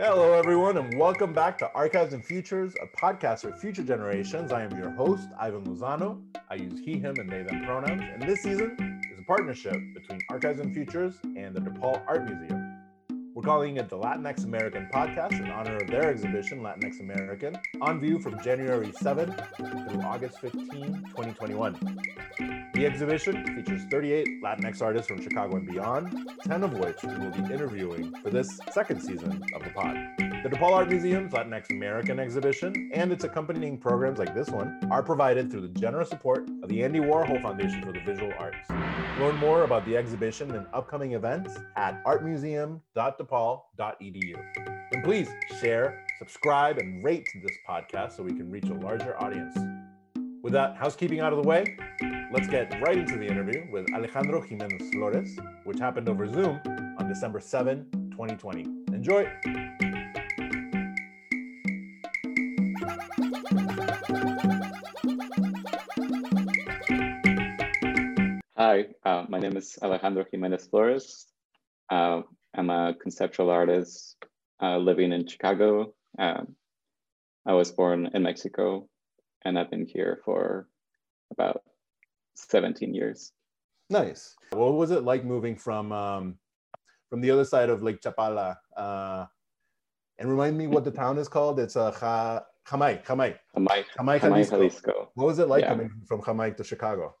Hello, everyone, and welcome back to Archives and Futures, a podcast for future generations. I am your host, Ivan Lozano. I use he, him, and they, them pronouns. And this season is a partnership between Archives and Futures and the DePaul Art Museum. We're calling it the Latinx American Podcast in honor of their exhibition, Latinx American, on view from January 7th through August 15, 2021. The exhibition features 38 Latinx artists from Chicago and beyond, 10 of which we will be interviewing for this second season of the pod. The DePaul Art Museum's Latinx American exhibition and its accompanying programs like this one are provided through the generous support of the Andy Warhol Foundation for the Visual Arts. Learn more about the exhibition and upcoming events at artmuseum.depaul.edu. And please share, subscribe, and rate this podcast so we can reach a larger audience. With that housekeeping out of the way, let's get right into the interview with Alejandro Jimenez Flores, which happened over Zoom on December 7, 2020. Enjoy! Hi, uh, my name is Alejandro Jimenez Flores. Uh, I'm a conceptual artist uh, living in Chicago. Um, I was born in Mexico and I've been here for about 17 years. Nice. What was it like moving from um, from the other side of Lake Chapala? Uh, and remind me what the town is called. It's a uh, Jamay, Jamay. Jamay, Jamay, Jalisco. Jalisco. What was it like yeah. coming from Jamay to Chicago?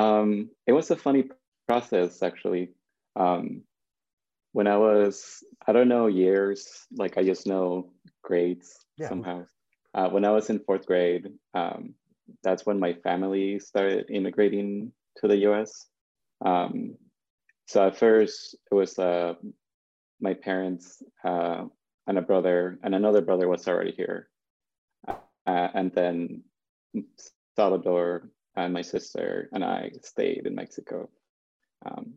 Um, it was a funny process actually. Um, when I was, I don't know years, like I just know grades yeah. somehow. Uh, when I was in fourth grade, um, that's when my family started immigrating to the US. Um, so at first, it was uh, my parents uh, and a brother, and another brother was already here. Uh, and then Salvador and my sister and I stayed in Mexico. Um,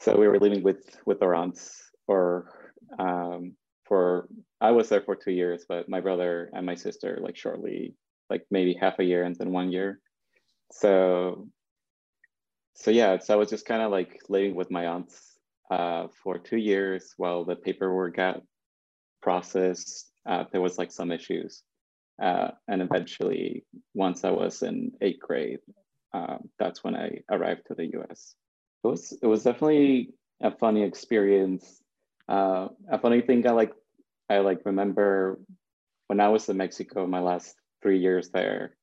so we were living with with our aunts or um, for I was there for two years, but my brother and my sister like shortly, like maybe half a year and then one year. So so yeah, so I was just kind of like living with my aunts uh, for two years while the paperwork got processed. Uh, there was like some issues. Uh, and eventually, once I was in eighth grade, um, that's when I arrived to the US. It was it was definitely a funny experience. Uh, a funny thing I like I like remember when I was in Mexico, my last three years there,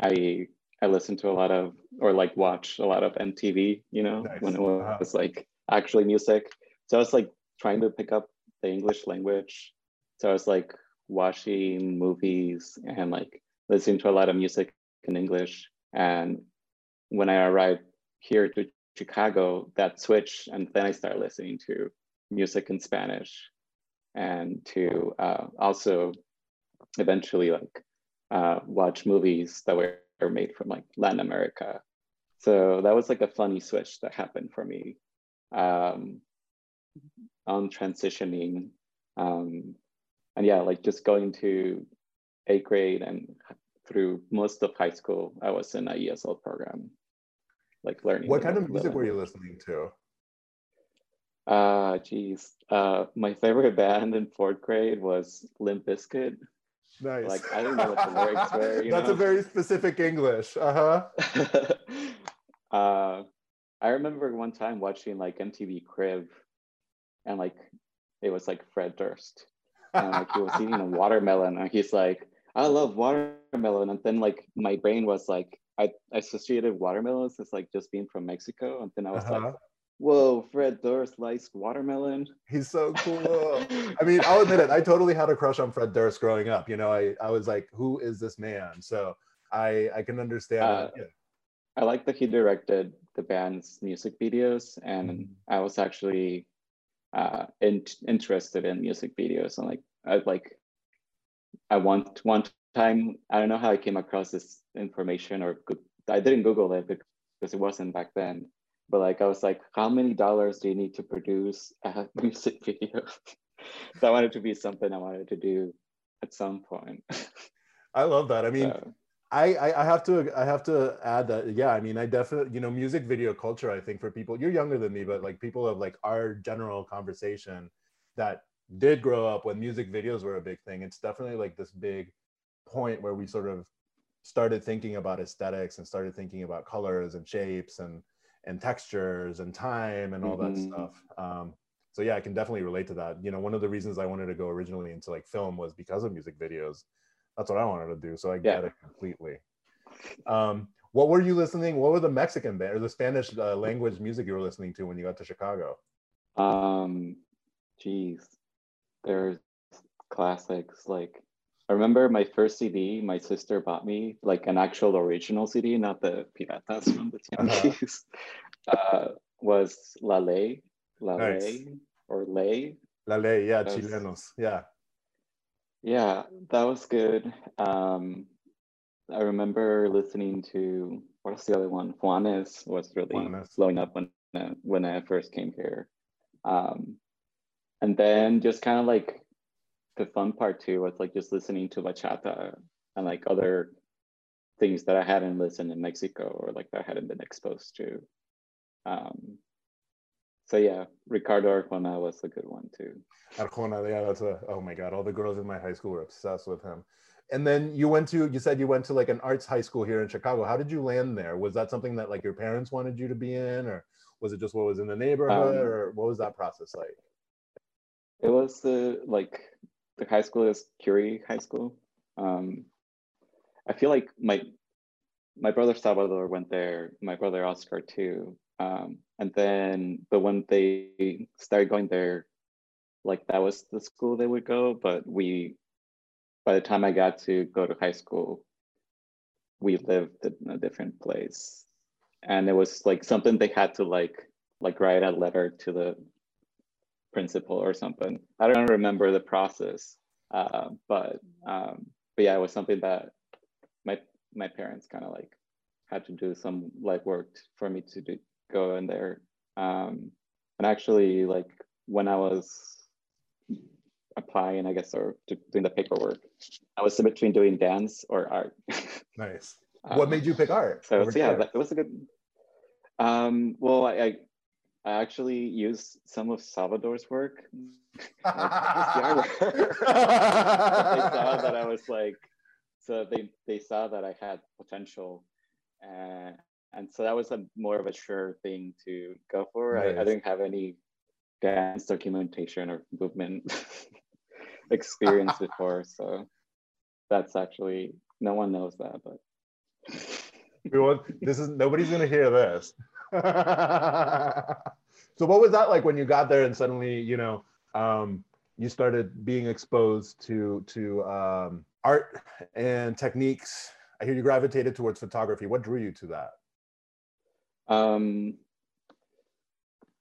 I I listened to a lot of or like watch a lot of MTV, you know, nice. when it was wow. like actually music. So I was like trying to pick up the English language. So I was like watching movies and like listening to a lot of music in English. And when I arrived here to Chicago, that switched, and then I started listening to music in Spanish, and to uh, also eventually like uh, watch movies that were made from like Latin America. So that was like a funny switch that happened for me um, on transitioning um, and yeah, like just going to eighth grade and through most of high school, I was in a ESL program, like learning. What kind of music were you listening to? Uh, geez, uh, my favorite band in fourth grade was Limp Bizkit. Nice. Like I don't know what the lyrics were. That's know? a very specific English. Uh huh. uh, I remember one time watching like MTV Crib, and like it was like Fred Durst, and like he was eating a watermelon and he's like i love watermelon and then like my brain was like i, associated watermelons as like just being from mexico and then i was uh-huh. like whoa fred durst likes watermelon he's so cool i mean i'll admit it i totally had a crush on fred durst growing up you know i, I was like who is this man so i i can understand uh, yeah. i like that he directed the band's music videos and mm-hmm. i was actually uh, in, interested in music videos and like I like I want one time I don't know how I came across this information or I didn't Google it because it wasn't back then. But like I was like, how many dollars do you need to produce a music video? so I wanted to be something I wanted to do at some point. I love that. I mean, so, I, I, I have to I have to add that yeah I mean I definitely you know music video culture I think for people you're younger than me but like people of like our general conversation that did grow up when music videos were a big thing, it's definitely like this big point where we sort of started thinking about aesthetics and started thinking about colors and shapes and and textures and time and all mm-hmm. that stuff. Um, so yeah, I can definitely relate to that. You know, one of the reasons I wanted to go originally into like film was because of music videos. That's what I wanted to do. So I yeah. get it completely. Um, what were you listening? What were the Mexican band or the Spanish uh, language music you were listening to when you got to Chicago? Um, geez, there's classics like I remember my first CD. My sister bought me like an actual original CD, not the piratas from the Tianguis. Uh-huh. Uh, was La Ley, La nice. Ley, or Ley. La Ley, yeah, was, chilenos, yeah. Yeah, that was good. Um, I remember listening to what's the other one? Juanes was really Juanes. blowing up when when I first came here, um, and then just kind of like the fun part too was like just listening to bachata and like other things that I hadn't listened in Mexico or like that I hadn't been exposed to. Um, so yeah, Ricardo Arjona was a good one too. Arjona, yeah, that's a oh my god, all the girls in my high school were obsessed with him. And then you went to you said you went to like an arts high school here in Chicago. How did you land there? Was that something that like your parents wanted you to be in, or was it just what was in the neighborhood, um, or what was that process like? It was the like the high school is Curie High School. Um, I feel like my my brother Salvador went there, my brother Oscar too. Um, and then, but when they started going there, like that was the school they would go. But we, by the time I got to go to high school, we lived in a different place, and it was like something they had to like like write a letter to the principal or something. I don't remember the process, uh, but um, but yeah, it was something that my my parents kind of like had to do some like work for me to do, go in there. Um, and actually, like when I was applying, I guess, or doing the paperwork, I was in between doing dance or art. nice. What um, made you pick art? So, so yeah, that, it was a good. Um, well, I, I I actually used some of Salvador's work. they saw that I was like, so they they saw that I had potential, and and so that was a more of a sure thing to go for. Nice. I, I didn't have any dance documentation or movement experience before, so that's actually no one knows that, but. this is nobody's gonna hear this. so what was that like when you got there and suddenly, you know, um, you started being exposed to to um, art and techniques? I hear you gravitated towards photography. What drew you to that? Um,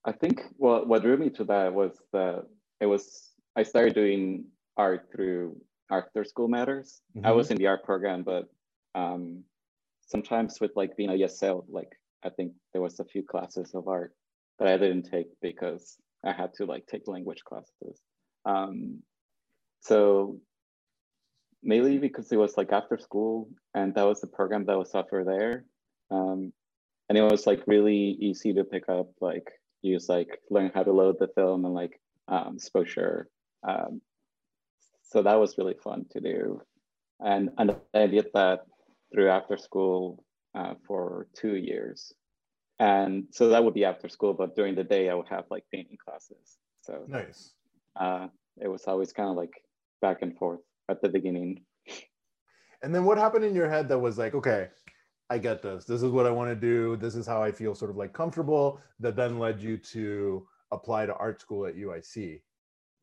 I think well, what drew me to that was that it was I started doing art through After School Matters. Mm-hmm. I was in the art program, but um, sometimes with like being a ESL, like I think there was a few classes of art that I didn't take because I had to like take language classes. Um, so mainly because it was like after school and that was the program that was offered there. Um, and it was like really easy to pick up, like use like learn how to load the film and like um, exposure. Um, so that was really fun to do. And, and I did that through after school uh, for two years. And so that would be after school, but during the day I would have like painting classes. So nice. Uh, it was always kind of like back and forth at the beginning. And then what happened in your head that was like, okay, I get this. This is what I want to do. This is how I feel sort of like comfortable. That then led you to apply to art school at UIC.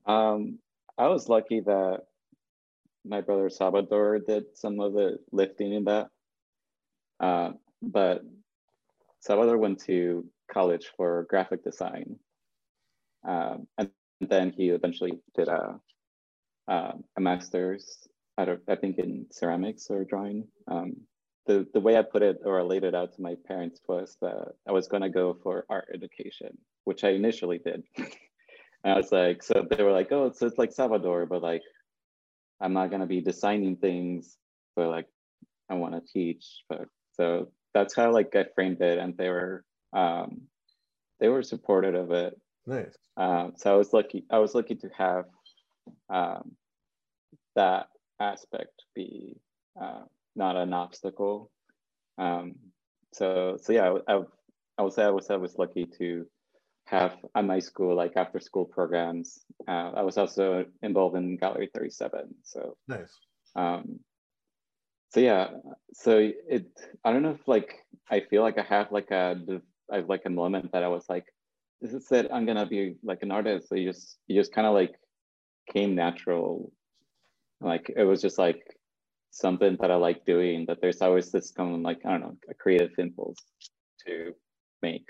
Um, I was lucky that my brother Salvador did some of the lifting in that. Uh, but Salvador went to college for graphic design. Um, and then he eventually did a, uh, a master's, I, I think in ceramics or drawing. Um, the, the way I put it or I laid it out to my parents was that I was going to go for art education, which I initially did. and I was like, so they were like, oh, so it's like Salvador, but like, I'm not going to be designing things, but like, I want to teach. But so that's how like I framed it, and they were um, they were supportive of it. Nice. Um, so I was lucky. I was lucky to have um, that aspect be uh, not an obstacle. Um, so so yeah, I, I would say I was I was lucky to have at my school like after school programs. Uh, I was also involved in Gallery 37. So nice. Um, so yeah, so it I don't know if like I feel like I have like a I have like a moment that I was like, this is it. I'm gonna be like an artist. So you just you just kind of like came natural. Like it was just like something that I like doing. That there's always this kind of like I don't know a creative impulse to make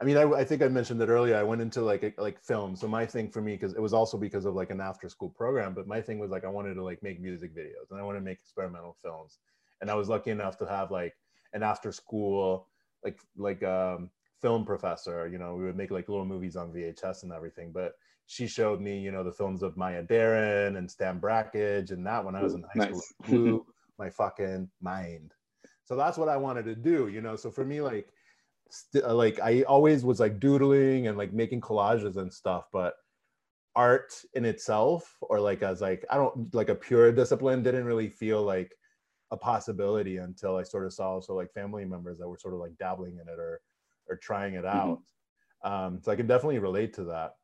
I mean, I, I, think I mentioned that earlier. I went into like a, like film. So my thing for me, because it was also because of like an after school program, but my thing was like I wanted to like make music videos and I wanted to make experimental films. And I was lucky enough to have like an after school like like um film professor. You know, we would make like little movies on VHS and everything. But she showed me, you know, the films of Maya Deren and Stan Brakhage, and that when I was in high nice. school blew my fucking mind. So that's what I wanted to do. You know, so for me, like st- uh, like I always was like doodling and like making collages and stuff, but art in itself or like as like I don't like a pure discipline didn't really feel like a possibility until I sort of saw also like family members that were sort of like dabbling in it or or trying it mm-hmm. out. Mm-hmm. Um, so I can definitely relate to that.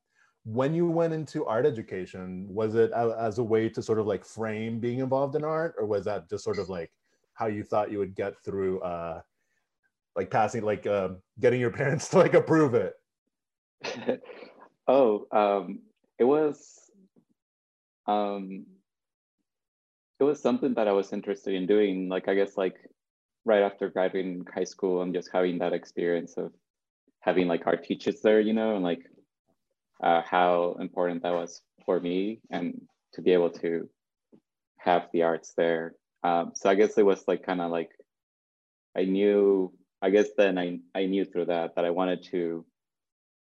When you went into art education, was it as a way to sort of like frame being involved in art, or was that just sort of like how you thought you would get through uh, like passing like uh, getting your parents to like approve it. Oh um it was um it was something that i was interested in doing. Like i guess like right after graduating high school and just having that experience of having like art teachers there you know and like uh, how important that was for me and to be able to have the arts there. Um, so i guess it was like kind of like i knew I guess then I, I knew through that that I wanted to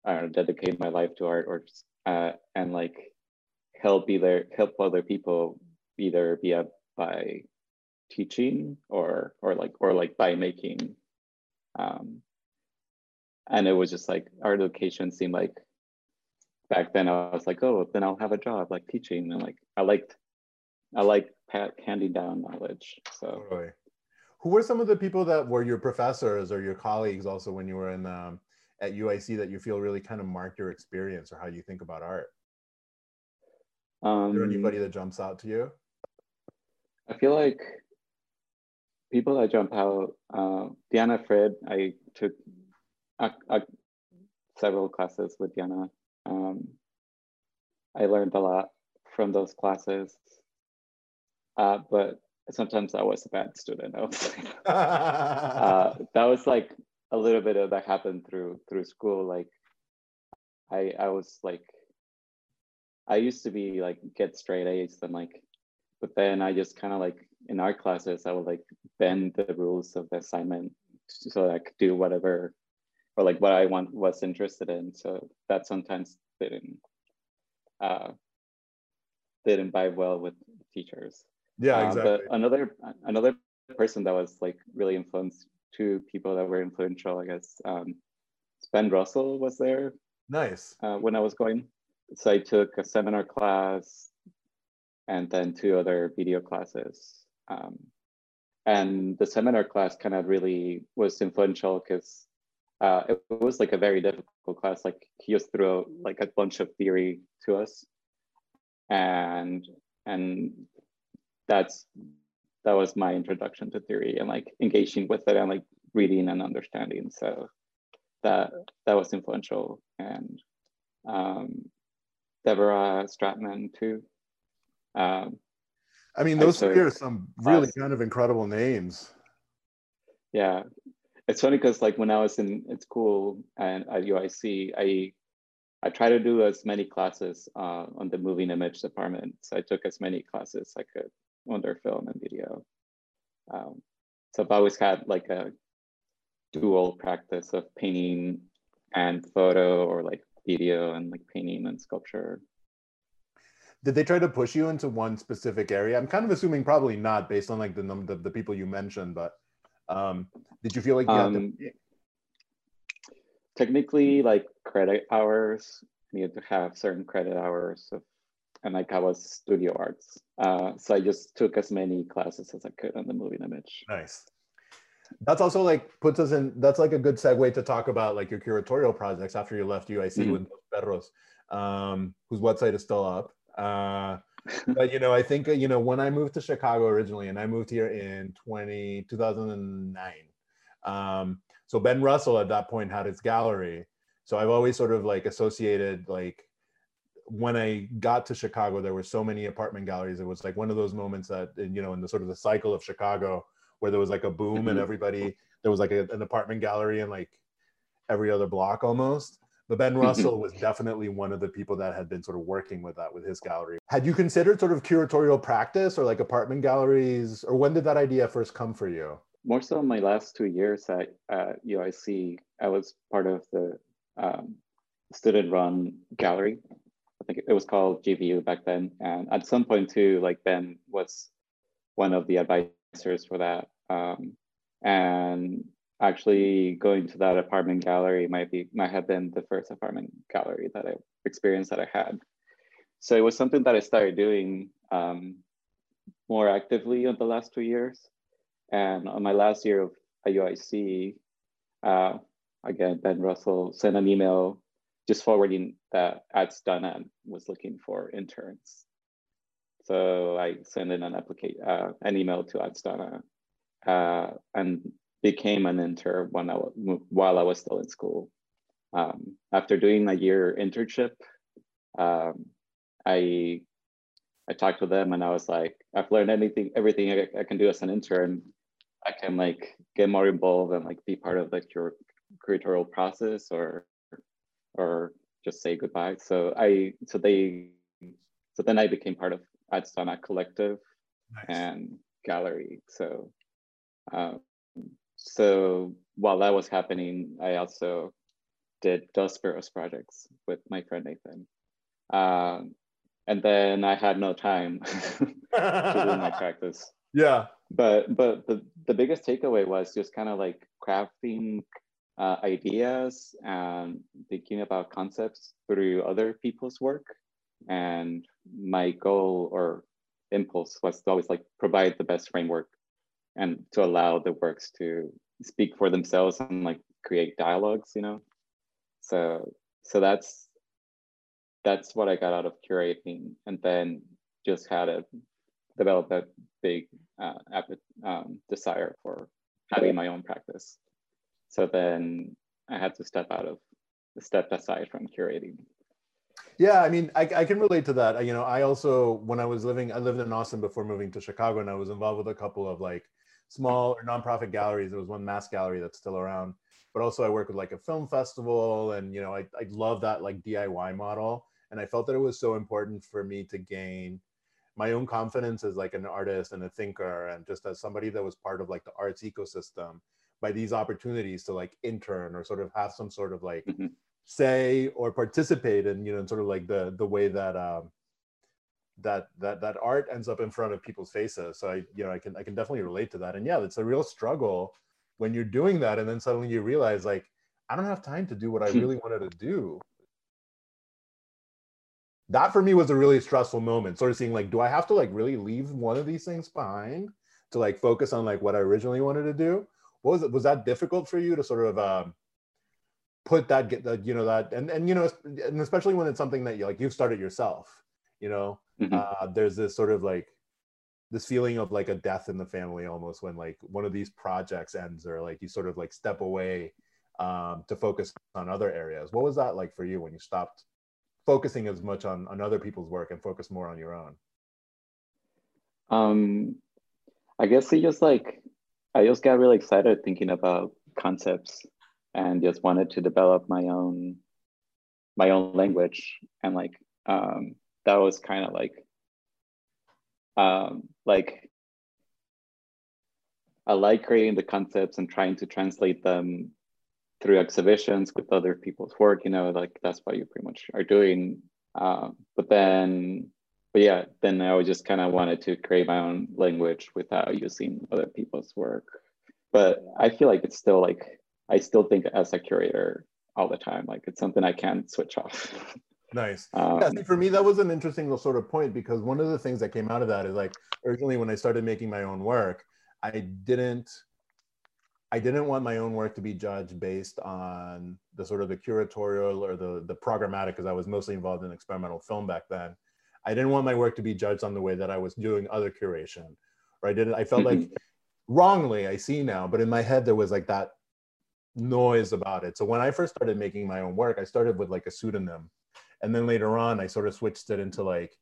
know, dedicate my life to art or uh, and like help either help other people either be up by teaching or or like or like by making um and it was just like art education seemed like back then I was like oh then I'll have a job like teaching and like I liked I like handing down knowledge so who were some of the people that were your professors or your colleagues also when you were in um, at UIC that you feel really kind of marked your experience or how you think about art? Um, Is there anybody that jumps out to you? I feel like people that jump out, uh, Diana Fred, I took a, a, several classes with Diana. Um, I learned a lot from those classes. Uh, but sometimes I was a bad student. I was like, uh, that was like a little bit of that happened through through school. Like I I was like I used to be like get straight A's and like, but then I just kind of like in art classes I would like bend the rules of the assignment so I could do whatever or like what I want was interested in. So that sometimes didn't uh, didn't vibe well with teachers. Yeah, uh, exactly. but another another person that was like really influenced two people that were influential, I guess. Um, Ben Russell was there. Nice. Uh, when I was going, so I took a seminar class, and then two other video classes. Um, and the seminar class kind of really was influential because uh, it was like a very difficult class. Like he just threw like a bunch of theory to us, and and that's that was my introduction to theory and like engaging with it and like reading and understanding. So that that was influential and um, Deborah Stratman too. Um, I mean, those three are some really kind of incredible names. Yeah, it's funny because like when I was in, in school and at UIC, I I try to do as many classes uh, on the moving image department. So I took as many classes I could their film and video. Um, so I've always had like a dual practice of painting and photo or like video and like painting and sculpture. Did they try to push you into one specific area? I'm kind of assuming probably not based on like the number the, the people you mentioned, but um, did you feel like you um, had to... technically like credit hours, you had to have certain credit hours of and like I was studio arts. Uh, so I just took as many classes as I could on the moving image. Nice. That's also like puts us in. That's like a good segue to talk about like your curatorial projects after you left UIC mm-hmm. with Perros, um, whose website is still up. Uh, but you know, I think you know when I moved to Chicago originally, and I moved here in 20, 2009. Um, so Ben Russell at that point had his gallery. So I've always sort of like associated like when I got to Chicago, there were so many apartment galleries. It was like one of those moments that, you know, in the sort of the cycle of Chicago, where there was like a boom and mm-hmm. everybody, there was like a, an apartment gallery in like every other block almost. But Ben mm-hmm. Russell was definitely one of the people that had been sort of working with that with his gallery. Had you considered sort of curatorial practice or like apartment galleries, or when did that idea first come for you? More so in my last two years at, at UIC, I was part of the um, student run gallery think it was called GVU back then. And at some point too, like Ben was one of the advisors for that. Um, and actually going to that apartment gallery might be might have been the first apartment gallery that I experienced that I had. So it was something that I started doing um, more actively in the last two years. And on my last year of UIC, uh, again, Ben Russell sent an email just forwarding that Adds Donna was looking for interns. So I sent in an application, uh, an email to Adds Donna, uh, and became an intern when I while I was still in school. Um, after doing a year internship, um, I I talked with them and I was like, I've learned anything, everything I, I, can do as an intern. I can like get more involved and like be part of like your curatorial process or or just say goodbye. So I so they so then I became part of Adds Donna Collective nice. and Gallery. So um, so while that was happening, I also did Dos Perros projects with my friend Nathan. Um, and then I had no time to do my practice. Yeah. But but the, the biggest takeaway was just kind of like crafting uh, ideas and thinking about concepts through other people's work. And my goal or impulse was to always like provide the best framework and to allow the works to speak for themselves and like create dialogues, you know? So, so that's, that's what I got out of curating and then just had a develop a big uh, um, desire for having my own practice. So then I had to step out of, step aside from curating. Yeah, I mean, I, I can relate to that. You know, I also, when I was living, I lived in Austin before moving to Chicago, and I was involved with a couple of like small or nonprofit galleries. There was one mass gallery that's still around, but also I work with like a film festival, and you know, I I love that like DIY model, and I felt that it was so important for me to gain my own confidence as like an artist and a thinker, and just as somebody that was part of like the arts ecosystem by these opportunities to like intern or sort of have some sort of like mm-hmm. say or participate in you know in sort of like the the way that um that that that art ends up in front of people's faces so i you know i can i can definitely relate to that and yeah it's a real struggle when you're doing that and then suddenly you realize like i don't have time to do what i hmm. really wanted to do that for me was a really stressful moment sort of seeing like do i have to like really leave one of these things behind to like focus on like what i originally wanted to do what was it? Was that difficult for you to sort of um, put that get that you know that and and you know and especially when it's something that you like you've started yourself you know? Mm-hmm. uh, there's this sort of like this feeling of like a death in the family almost when like one of these projects ends or like you sort of like step away um, to focus on other areas. What was that like for you when you stopped focusing as much on on other people's work and focus more on your own? Um i guess it just like I just got really excited thinking about concepts and just wanted to develop my own my own language and like um, that was kind of like um, like I like creating the concepts and trying to translate them through exhibitions with other people's work. You know, like that's what you pretty much are doing. Uh, but then but yeah, then I just kind of wanted to create my own language without using other people's work. But I feel like it's still like I still think as a curator all the time. Like it's something I can't switch off. Nice. Um, yeah, see, for me, that was an interesting sort of point because one of the things that came out of that is like originally when I started making my own work, I didn't I didn't want my own work to be judged based on the sort of the curatorial or the the programmatic because I was mostly involved in experimental film back then. I didn't want my work to be judged on the way that I was doing other curation. Or I didn't I felt like wrongly I see now, but in my head there was like that noise about it. So when I first started making my own work, I started with like a pseudonym. And then later on I sort of switched it into like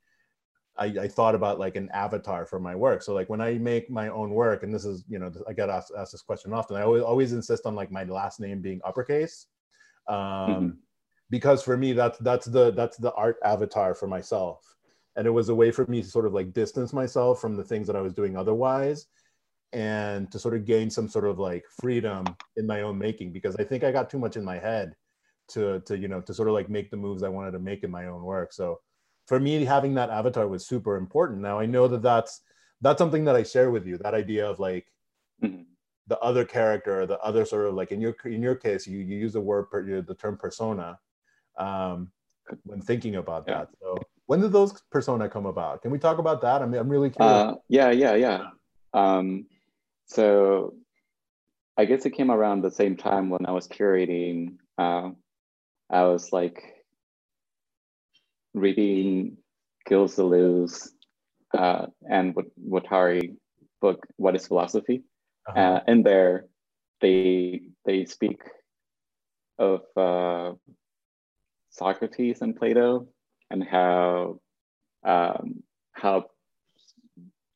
I, I, thought about like an avatar for my work. So like when I make my own work, and this is you know I get asked, asked this question often. I always always insist on like my last name being uppercase, um, mm-hmm. because for me that's that's the that's the art avatar for myself, and it was a way for me to sort of like distance myself from the things that I was doing otherwise, and to sort of gain some sort of like freedom in my own making because I think I got too much in my head to to you know to sort of like make the moves I wanted to make in my own work. So for me having that avatar was super important now i know that that's that's something that i share with you that idea of like mm-hmm. the other character the other sort of like in your in your case you, you use the word per, the term persona um, when thinking about yeah. that so when did those persona come about? Can we talk about that? I mean i'm really curious. Uh, yeah yeah yeah. Um, so i guess it came around the same time when i was curating uh, i was like reading Gilles Deleuze uh, and Guattari book, What is Philosophy? Uh-huh. Uh, in there, they they speak of uh, Socrates and Plato and how um, how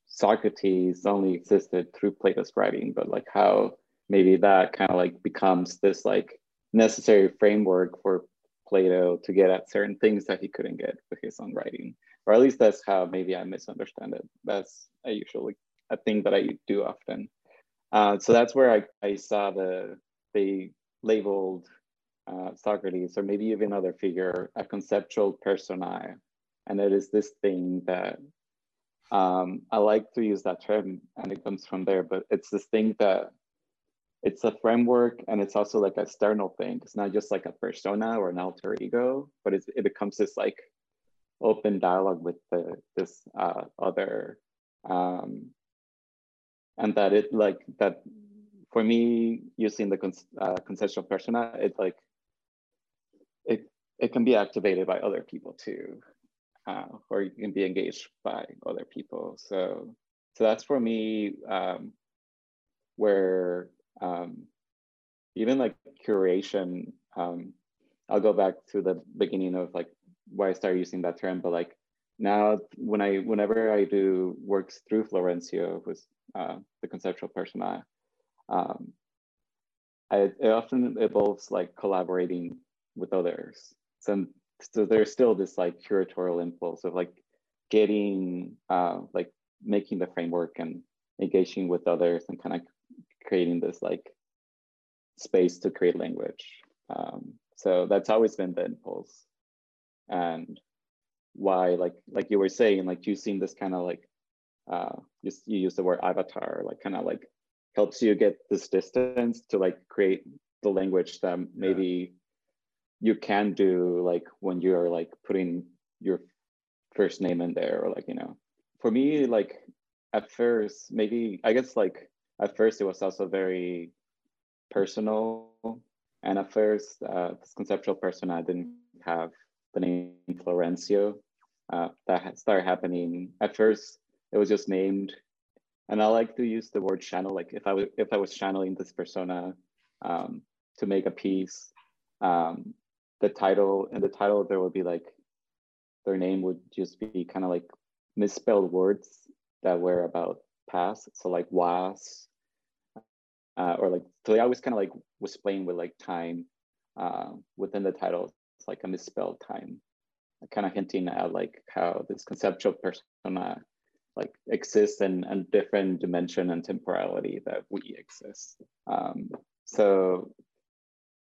Socrates only existed through Plato's writing, but like how maybe that kind of like becomes this like necessary framework for Plato to get at certain things that he couldn't get with his own writing. Or at least that's how maybe I misunderstand it. That's I usually a thing that I do often. Uh, so that's where I, I saw the they labeled uh, Socrates or maybe even other figure a conceptual persona, and it is this thing that um, I like to use that term, and it comes from there. But it's this thing that it's a framework and it's also like a external thing. It's not just like a persona or an alter ego, but it becomes this like open dialogue with the this uh, other, um, and that it like that for me using the con- uh, conceptual persona, it like it it can be activated by other people too, uh, or you can be engaged by other people. So so that's for me um, where um, even like curation um, i'll go back to the beginning of like why i started using that term but like now when i whenever i do works through florencio who's uh, the conceptual persona um, I, it often involves like collaborating with others so, so there's still this like curatorial impulse of like getting uh, like making the framework and engaging with others and kind of creating this like space to create language. Um, so that's always been the impulse. And why, like like you were saying, like using this kind of like uh, just you use the word avatar, like kind of like helps you get this distance to like create the language that maybe. You can do like when you're like putting your first name in there or like you know. For me like at first maybe i guess like at first it was also very personal. And at first uh, this conceptual persona didn't have the name florencio uh, that started happening. At first it was just named. And i like to use the word channel like if i was if i was channeling this persona um, to make a piece um, the title and the title there would be like their name would just be kind of like misspelled words that were about past so like was uh, or like so they always kind of like was playing with like time uh, within the title. It's like a misspelled time, kind of hinting at like how this conceptual persona like exists in a different dimension and temporality that we exist. Um, so,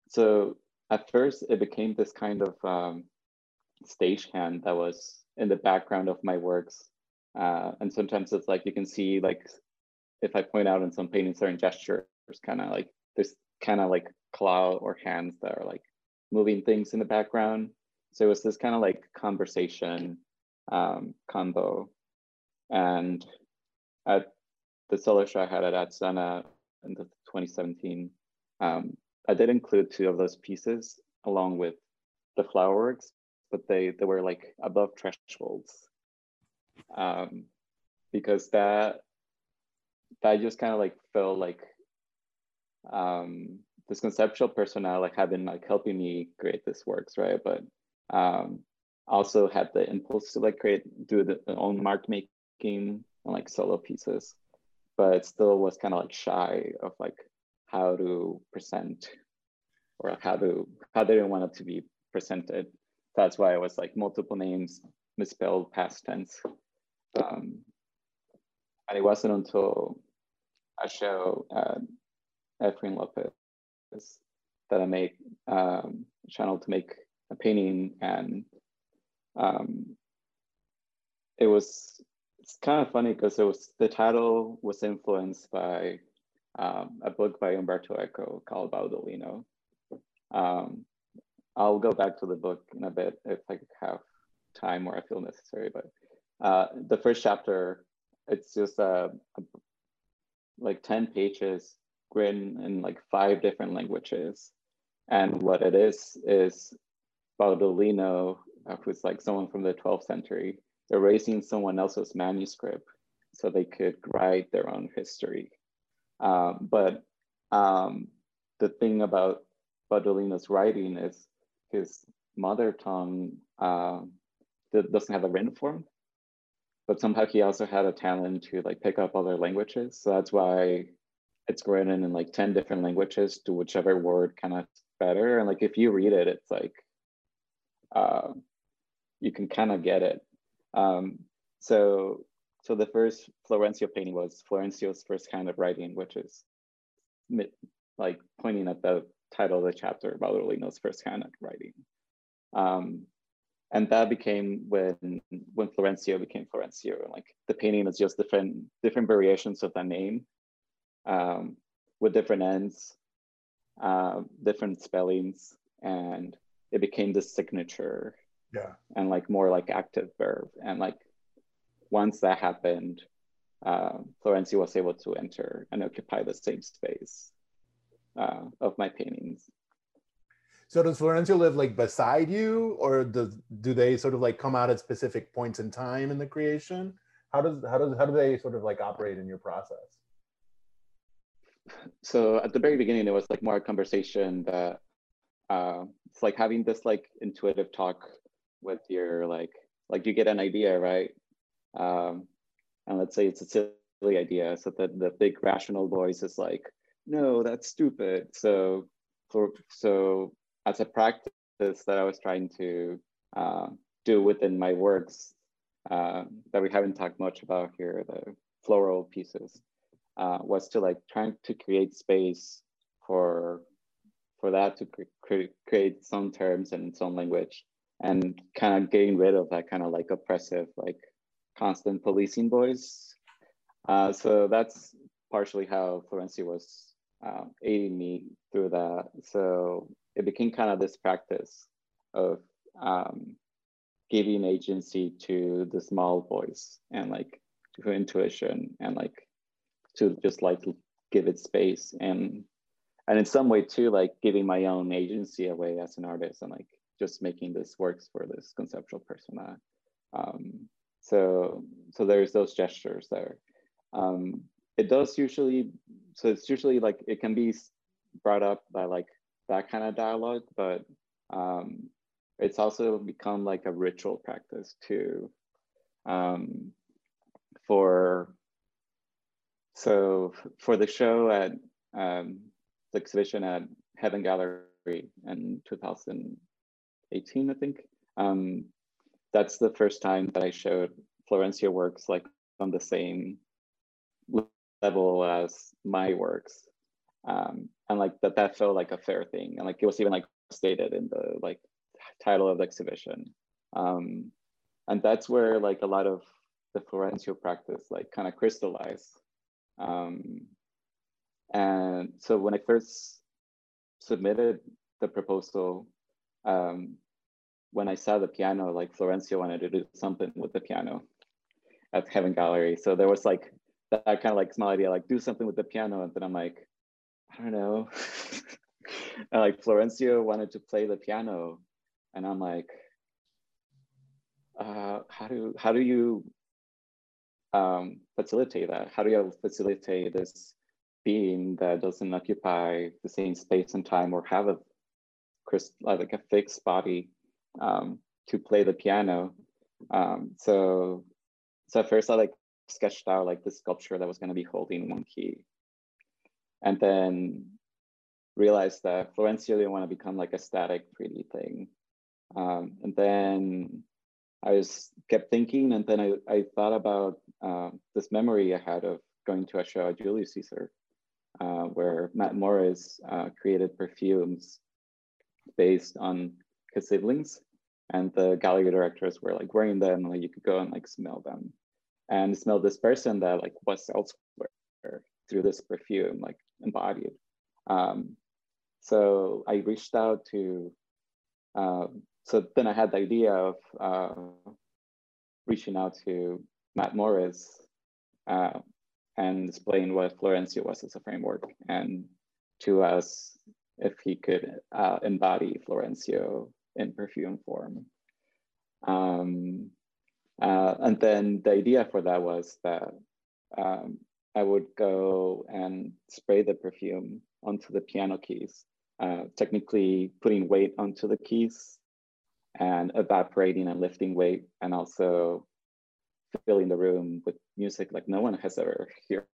so at first it became this kind of um, stagehand that was in the background of my works. Uh, and sometimes it's like you can see like if I point out in some paintings certain gestures kind of like there's kind of like cloud or hands that are like moving things in the background so it was this kind of like conversation um, combo. And at the solo show I had at Adds Donna in the 2017, um, I did include two of those pieces along with the flower works, but they, they were like above thresholds. Um, because that that just kind of like felt like um, this conceptual personnel like have been like helping me create this works, right? But um, also had the impulse to like create do the own mark making and like solo pieces, but still was kind of like shy of like how to present or how to how they didn't want it to be presented. That's why it was like multiple names, misspelled past tense. Um, and it wasn't until a show at Efrain Lopez that I made um, channel to make a painting and um, it was it's kind of funny because it was the title was influenced by um, a book by Umberto Eco called Baudolino. Um, I'll go back to the book in a bit if I have time or I feel necessary. But uh, the first chapter, it's just like 10 pages written in like five different languages. And what it is, is Baudolino, uh, who's like someone from the 12th century, erasing someone else's manuscript so they could write their own history. Um, but um, the thing about Baudolino's writing is his mother tongue uh, doesn't have a written form, but somehow he also had a talent to like pick up other languages. So that's why it's written in like 10 different languages to whichever word kind of better. And like if you read it, it's like uh, you can kind of get it. Um, so so the first Florencio painting was Florencio's first kind of writing, which is like pointing at the title of the chapter about Baudolino's first kind of writing. Um, and that became when when Florencio became Florencio. Like the painting is just different different variations of the name um, with different ends, uh, different spellings, and it became the signature. Yeah. And like more like active verb. And like once that happened, uh, Florencio was able to enter and occupy the same space uh, of my paintings. So does Florencio live like beside you, or does do they sort of like come out at specific points in time in the creation? How does how does how do they sort of like operate in your process? So at the very beginning, it was like more a conversation that uh, it's like having this like intuitive talk with your like like you get an idea, right? Um, and let's say it's a silly idea, so that the big rational voice is like, no, that's stupid. So for so as a practice that I was trying to uh, do within my works uh, that we haven't talked much about here, the floral pieces, uh, was to like trying to create space for for that to cre create some terms and some language and kind of getting rid of that kind of like oppressive like constant policing voice uh, so that's partially how Florencio was uh, aiding me through that. So it became kind of this practice of um, giving agency to the small voice and like to intuition and like to just like give it space and and in some way too like giving my own agency away as an artist and like just making this works for this conceptual persona. Um, so so there's those gestures there um, it does usually so it's usually like it can be brought up by like that kind of dialogue but um, it's also become like a ritual practice too um, for so for the show at um, the exhibition at Heaven Gallery in 2018, I think. Um, that's the first time that I showed Florencio works like on the same level as my works. Um, and like that that felt like a fair thing. And like it was even like stated in the like title of the exhibition. Um, and that's where like a lot of the Florencio practice like kind of crystallized. Um, and so when I first submitted the proposal, um, when I saw the piano, like Florencio wanted to do something with the piano at Heaven Gallery. So there was like that kind of like small idea, like do something with the piano. And then I'm like, I don't know. and like Florencio wanted to play the piano. And I'm like, uh, how do how do you um, facilitate that? How do you facilitate this being that doesn't occupy the same space and time or have a like a fixed body um, to play the piano? Um, so so at first I like sketched out like the sculpture that was going to be holding one key, and then realized that Florencio didn't want to become like a static 3D thing. Um, and then I just kept thinking, and then I, I thought about uh, this memory I had of going to a show at Julius Caesar, uh, where Matt Morris uh, created perfumes based on his siblings, and the gallery directors were like wearing them, like you could go and like smell them, and smell this person that like was elsewhere through this perfume, like embodied. Um, so I reached out to um, so then I had the idea of uh, reaching out to Matt Morris uh, and explain what Florencio was as a framework and to us if he could uh, embody Florencio in perfume form. Um, uh, and then the idea for that was that um, I would go and spray the perfume onto the piano keys, uh, technically putting weight onto the keys and evaporating and lifting weight and also filling the room with music like no one has ever hear,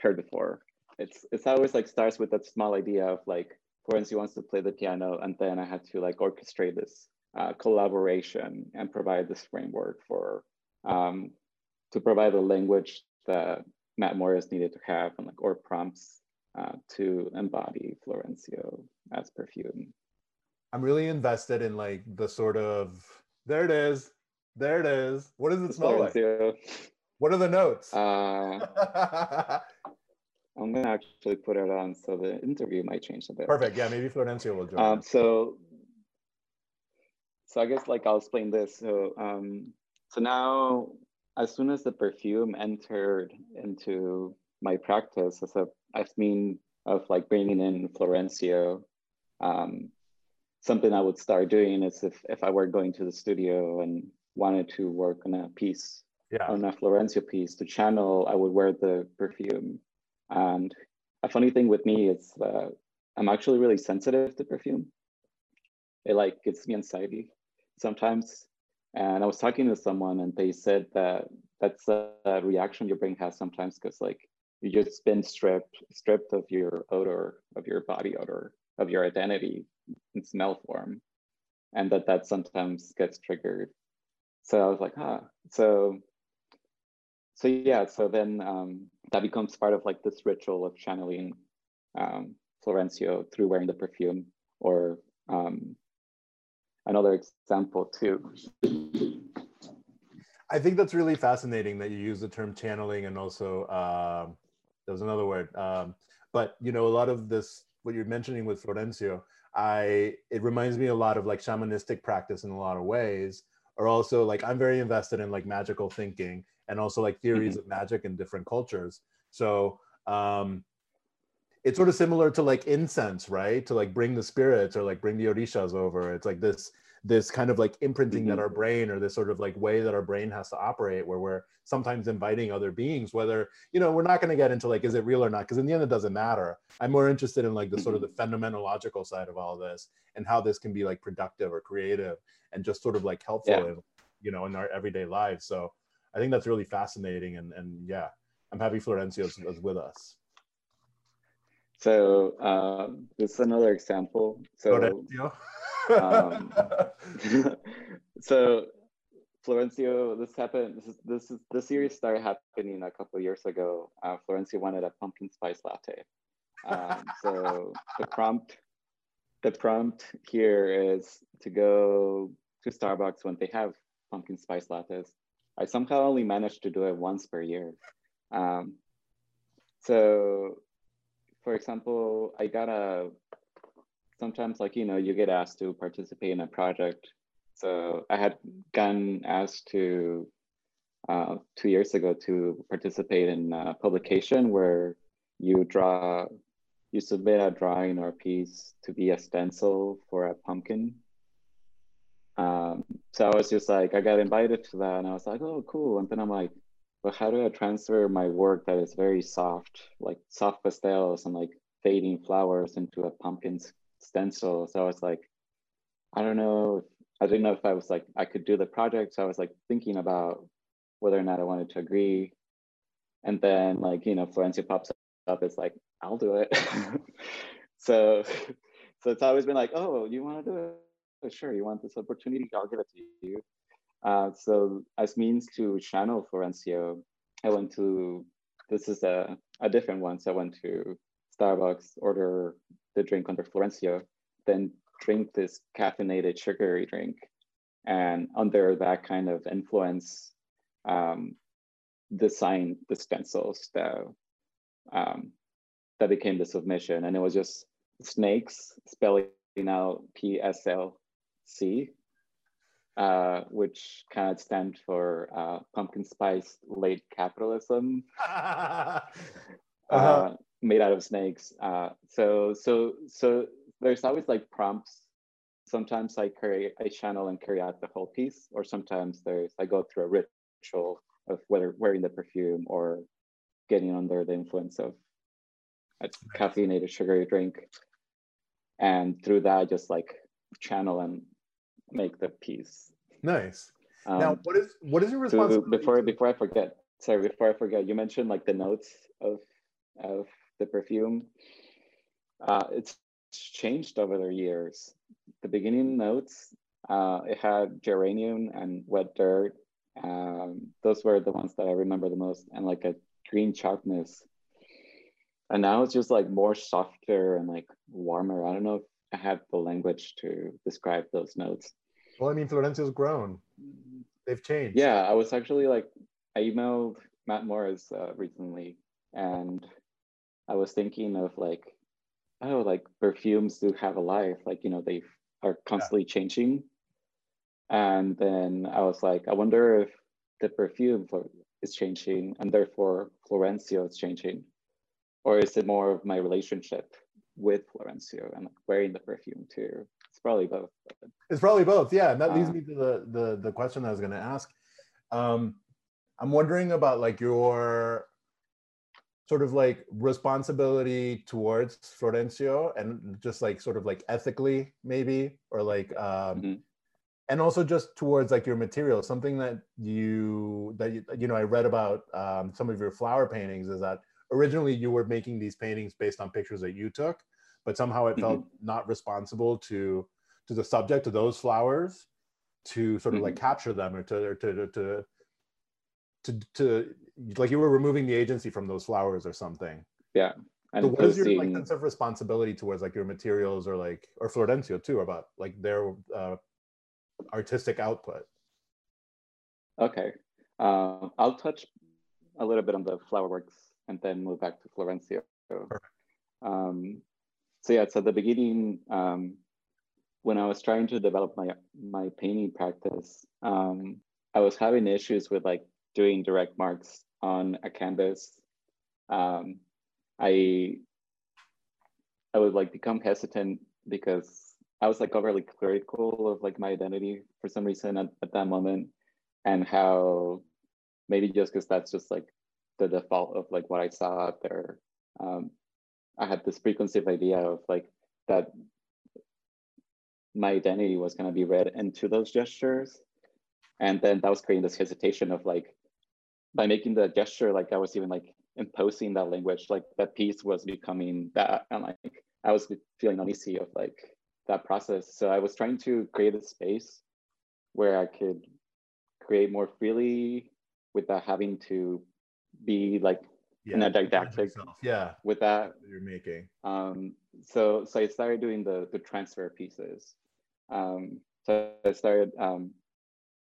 heard before. It's it's always like starts with that small idea of like Florencio wants to play the piano and then I had to like orchestrate this uh, collaboration and provide this framework for um, to provide the language that Matt Morris needed to have and like or prompts uh, to embody Florencio as perfume. I'm really invested in like the sort of there it is, there it is. What does it smell like? What are the notes? Uh, I'm gonna actually put it on so the interview might change a bit. Perfect. Yeah, maybe Florencio will join. Um, so, so I guess like I'll explain this. So, um, so now as soon as the perfume entered into my practice as a as mean of like bringing in Florencio, um, something I would start doing is if, if I were going to the studio and wanted to work on a piece, yeah. on a Florencio piece to channel, I would wear the perfume. And a funny thing with me is that I'm actually really sensitive to perfume. It like gets me anxiety sometimes. And I was talking to someone and they said that that's a, a reaction your brain has sometimes because like you just been stripped stripped of your odor, of your body odor, of your identity in smell form and that that sometimes gets triggered so i was like huh so so yeah so then um, that becomes part of like this ritual of channeling um, florencio through wearing the perfume or um, another example too. I think that's really fascinating that you use the term channeling and also there was another word um, but you know a lot of this what you're mentioning with florencio I it reminds me a lot of like shamanistic practice in a lot of ways, or also like I'm very invested in like magical thinking and also like theories mm-hmm. of magic in different cultures. So um it's sort of similar to like incense, right? To like bring the spirits or like bring the orishas over. It's like this this kind of like imprinting mm-hmm. that our brain or this sort of like way that our brain has to operate where we're sometimes inviting other beings whether you know we're not going to get into like is it real or not because in the end it doesn't matter i'm more interested in like the sort of the mm-hmm. phenomenological side of all this and how this can be like productive or creative and just sort of like helpful yeah. in, you know in our everyday lives so i think that's really fascinating and and yeah i'm happy florencio is, is with us so um, this is another example so um, so Florencio, this happened. This is this is the series started happening a couple years ago. Uh, Florencio wanted a pumpkin spice latte. Um, so the prompt, the prompt here is to go to Starbucks when they have pumpkin spice lattes. I somehow only managed to do it once per year. Um, so, for example, I got a sometimes like you know you get asked to participate in a project So I had gotten asked to uh, two years ago to participate in a publication where you draw, you submit a drawing or a piece to be a stencil for a pumpkin. Um, so I was just like, I got invited to that and I was like, oh, cool. And then I'm like, but how do I transfer my work that is very soft, like soft pastels and like fading flowers into a pumpkin stencil? So I was like, I don't know. I didn't know if I was like, I could do the project. So I was like thinking about whether or not I wanted to agree. And then like, you know, Florencio pops up, it's like, I'll do it. so, so it's always been like, oh, you want to do it? Sure, you want this opportunity? I'll give it to you. Uh, so as means to channel Florencio, I went to, this is a, a different one. So I went to Starbucks, order the drink under Florencio, then drink this caffeinated sugary drink. And under that kind of influence, um, design the stencils that, um, that became the submission. And it was just snakes spelling out PSLC uh, which kind of stands for uh, pumpkin spice late capitalism, uh-huh. uh, made out of snakes. Uh, so so so there's always like prompts. Sometimes I carry I channel and carry out the whole piece, or sometimes there's I go through a ritual of whether wearing the perfume or getting under the influence of a caffeinated sugary drink. And through that, I just like channel and make the piece. Nice. Um, now, what is what is your responsibility? before before I forget, sorry, before I forget, you mentioned like the notes of of the perfume. Uh, it's changed over the years. The beginning notes, uh, it had geranium and wet dirt. Um, those were the ones that I remember the most, and like a green sharpness. And now it's just like more softer and like warmer. I don't know if I have the language to describe those notes. Well, I mean, Florencio's grown. They've changed. Yeah, I was actually like, I emailed Matt Morris uh, recently, and I was thinking of like, oh, like perfumes do have a life. Like, you know, they are constantly yeah. changing. And then I was like, I wonder if the perfume for, is changing and therefore Florencio is changing. Or is it more of my relationship with Florencio and like wearing the perfume too? It's probably both. It's probably both. Yeah, and that uh, leads me to the the the question I was going to ask. Um, I'm wondering about like your sort of like responsibility towards Florencio and just like sort of like ethically maybe or like um mm-hmm. and also just towards like your material something that you that you, you know I read about um, some of your flower paintings is that originally you were making these paintings based on pictures that you took but somehow it felt mm-hmm. not responsible to to the subject of those flowers to sort of mm-hmm. like capture them or to, or to, to, to to to like you were removing the agency from those flowers or something yeah and so what is your like sense of responsibility towards like your materials or like or florencio too about like their uh, artistic output okay uh, i'll touch a little bit on the flower works and then move back to florencio um, so yeah so at the beginning um, when I was trying to develop my my painting practice, um, I was having issues with like doing direct marks on a canvas. Um, I I would like become hesitant because I was like overly critical of like my identity for some reason at, at that moment, and how maybe just because that's just like the default of like what I saw out there. Um, I had this preconceived idea of like that my identity was going to be read into those gestures. And then that was creating this hesitation of like, by making the gesture, like I was even like imposing that language, like that piece was becoming that. And like, I was feeling uneasy of like that process. So I was trying to create a space where I could create more freely without having to be like yeah, in a didactic yeah. with that. You're making. Um so so i started doing the the transfer pieces. Um, so I started um,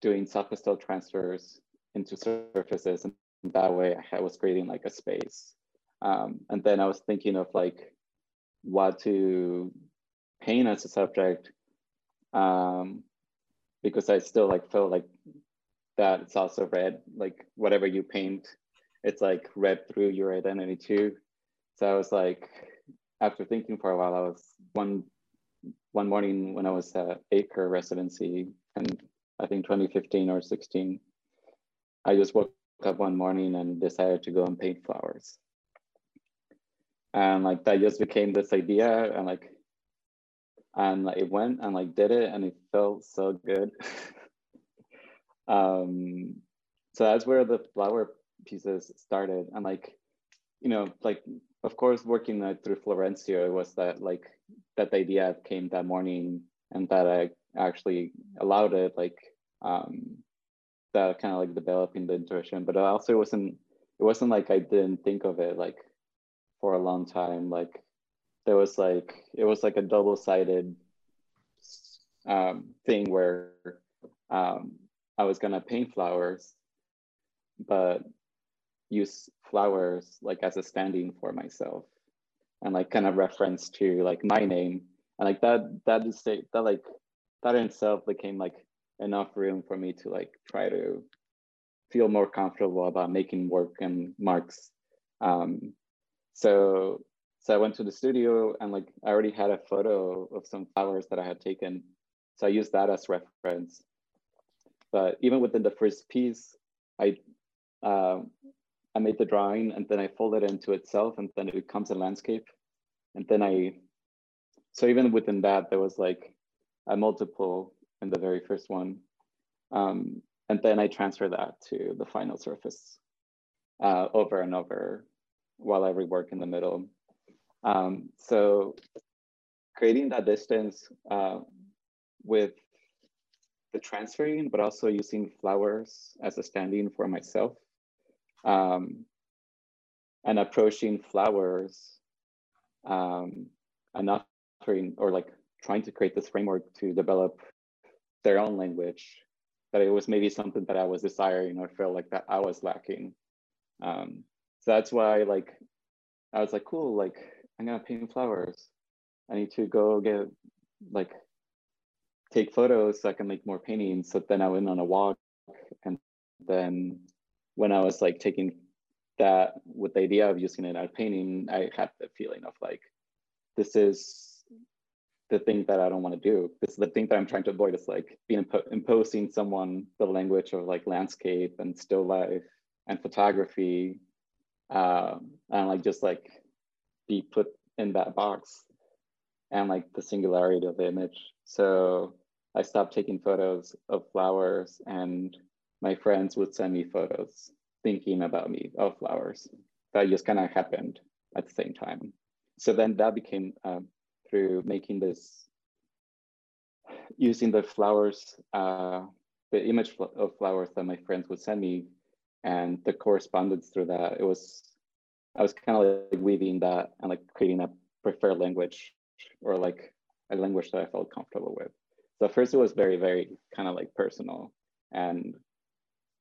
doing pastel transfers into surfaces, and that way I was creating like a space. Um, and then I was thinking of like what to paint as a subject, um, because I still like felt like that it's also red, like whatever you paint, it's like read through your identity too. So I was like, after thinking for a while, I was one one morning when I was at Acre residency and I think 2015 or 16, I just woke up one morning and decided to go and paint flowers. And like that just became this idea and like and like, it went and like did it and it felt so good. um so that's where the flower pieces started. And like you know like of course working uh, through Florencio was that like that idea came that morning and that I actually allowed it like um that kind of like developing the intuition. But also it wasn't it wasn't like I didn't think of it like for a long time. Like there was like it was like a double-sided um, thing where um, I was gonna paint flowers, but use flowers like as a standing for myself and like kind of reference to like my name. And like that that is that like that in itself became like enough room for me to like try to feel more comfortable about making work and marks. Um so so i went to the studio and like i already had a photo of some flowers that i had taken. So i used that as reference. But even within the first piece i uh, i made the drawing and then i folded it into itself and then it becomes a landscape and then i so even within that there was like a multiple in the very first one um, and then i transfer that to the final surface uh, over and over while I rework in the middle. Um, so creating that distance uh, with the transferring, but also using flowers as a standing for myself um, and approaching flowers um, and offering or like trying to create this framework to develop their own language that it was maybe something that I was desiring or felt like that I was lacking. Um, so that's why like I was like, cool, like I'm gonna paint flowers. I need to go get like take photos so I can make more paintings. So then I went on a walk and then when I was like taking that with the idea of using it as painting, I had the feeling of like, this is the thing that I don't want to do. This is the thing that I'm trying to avoid is like being impo- imposing someone the language of like landscape and still life and photography um, and like just like be put in that box and like the singularity of the image. So I stopped taking photos of flowers and my friends would send me photos thinking about me of flowers. That just kind of happened at the same time. So then that became uh, through making this, using the flowers, uh, the image of flowers that my friends would send me and the correspondence through that it was i was kind of like weaving that and like creating a preferred language or like a language that i felt comfortable with so first it was very very kind of like personal and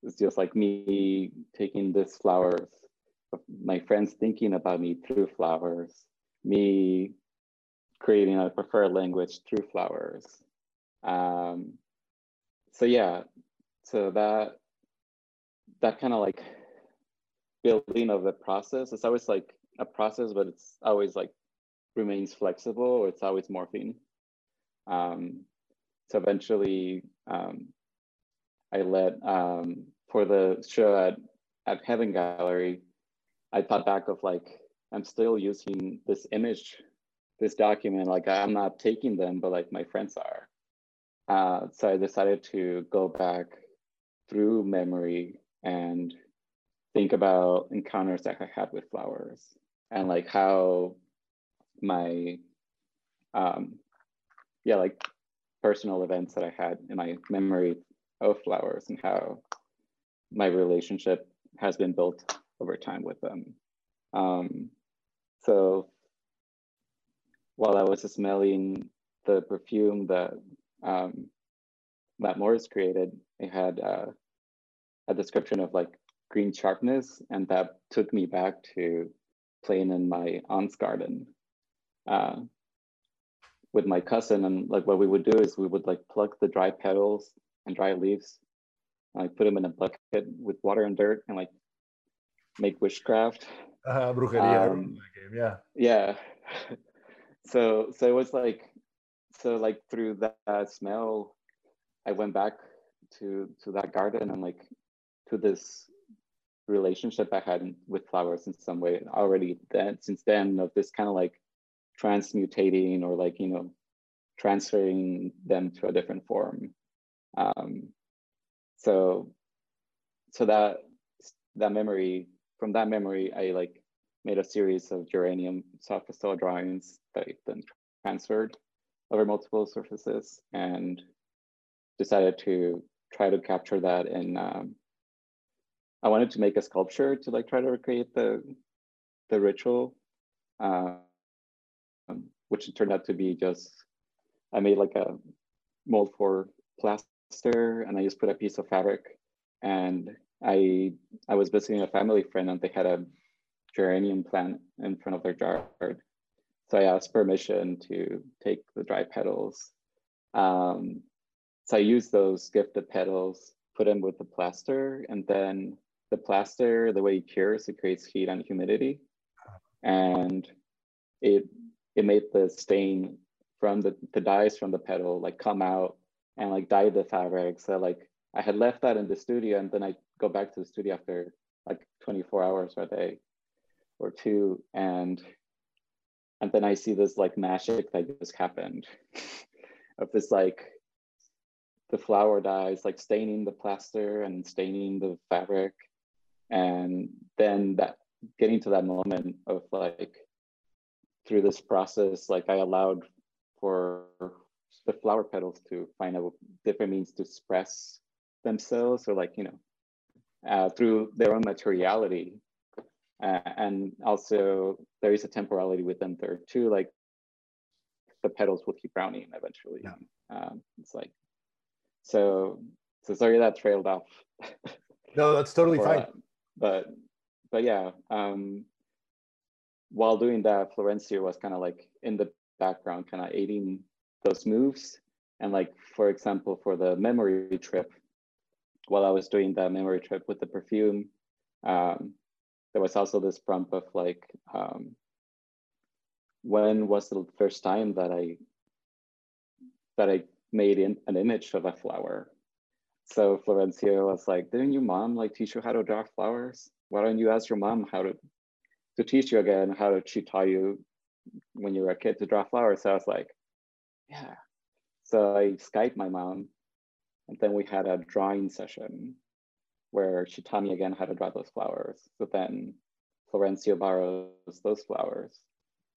it's just like me taking this flowers my friends thinking about me through flowers me creating a preferred language through flowers. Um, so yeah so that that kind of like building of the process it's always like a process but it's always like remains flexible or it's always morphing. Um, so eventually um, i let um, for the show at, at heaven gallery i thought back of like i'm still using this image this document like i'm not taking them but like my friends are. Uh, so i decided to go back through memory and think about encounters that I had with flowers and like how my um yeah like personal events that I had in my memory of flowers and how my relationship has been built over time with them. Um, so while I was smelling the perfume that um, Matt Morris created, it had uh, a description of like green sharpness, and that took me back to playing in my aunt's garden uh, with my cousin. And like what we would do is we would like pluck the dry petals and dry leaves. I put them in a bucket with water and dirt and like make witchcraft. Uh, brujeria, um, yeah. Yeah. so so it was like so like through that, that smell, I went back to to that garden and like to this relationship I had with flowers in some way already then since then of this kind of like transmutating or like you know transferring them to a different form um, so so that that memory from that memory i like made a series of geranium soft pastel drawings that I then transferred over multiple surfaces and decided to try to capture that in um, I wanted to make a sculpture to like try to recreate the the ritual, um, which turned out to be just I made like a mold for plaster, and I just put a piece of fabric, and I I was visiting a family friend, and they had a geranium plant in front of their yard, so I asked permission to take the dry petals. Um, so I used those gifted petals, put them with the plaster, and then the plaster, the way it cures, it creates heat and humidity. And it it made the stain from the, the dyes from the petal like come out and like dyed the fabric. So like I had left that in the studio and then I go back to the studio after like 24 hours or a day or two and and then I see this like magic that just happened of this like the flower dyes like staining the plaster and staining the fabric and then that getting to that moment of like through this process like i allowed for the flower petals to find out different means to express themselves or like you know uh, through their own materiality. Uh, and also there is a temporality with them there too like the petals will keep browning eventually. Yeah. um, it's like so so sorry that trailed off. No that's totally fine. uh, but but yeah um while doing that florencio was kind of like in the background kind of aiding those moves and like for example for the memory trip while i was doing that memory trip with the perfume um there was also this prompt of like um when was the first time that i that i made in, an image of a flower so Florencio was like, didn't your mom like teach you how to draw flowers? Why don't you ask your mom how to to teach you again? How she taught you when you were a kid to draw flowers? So I was like, yeah. So I Skyped my mom and then we had a drawing session where she taught me again how to draw those flowers. So then Florencio borrows those flowers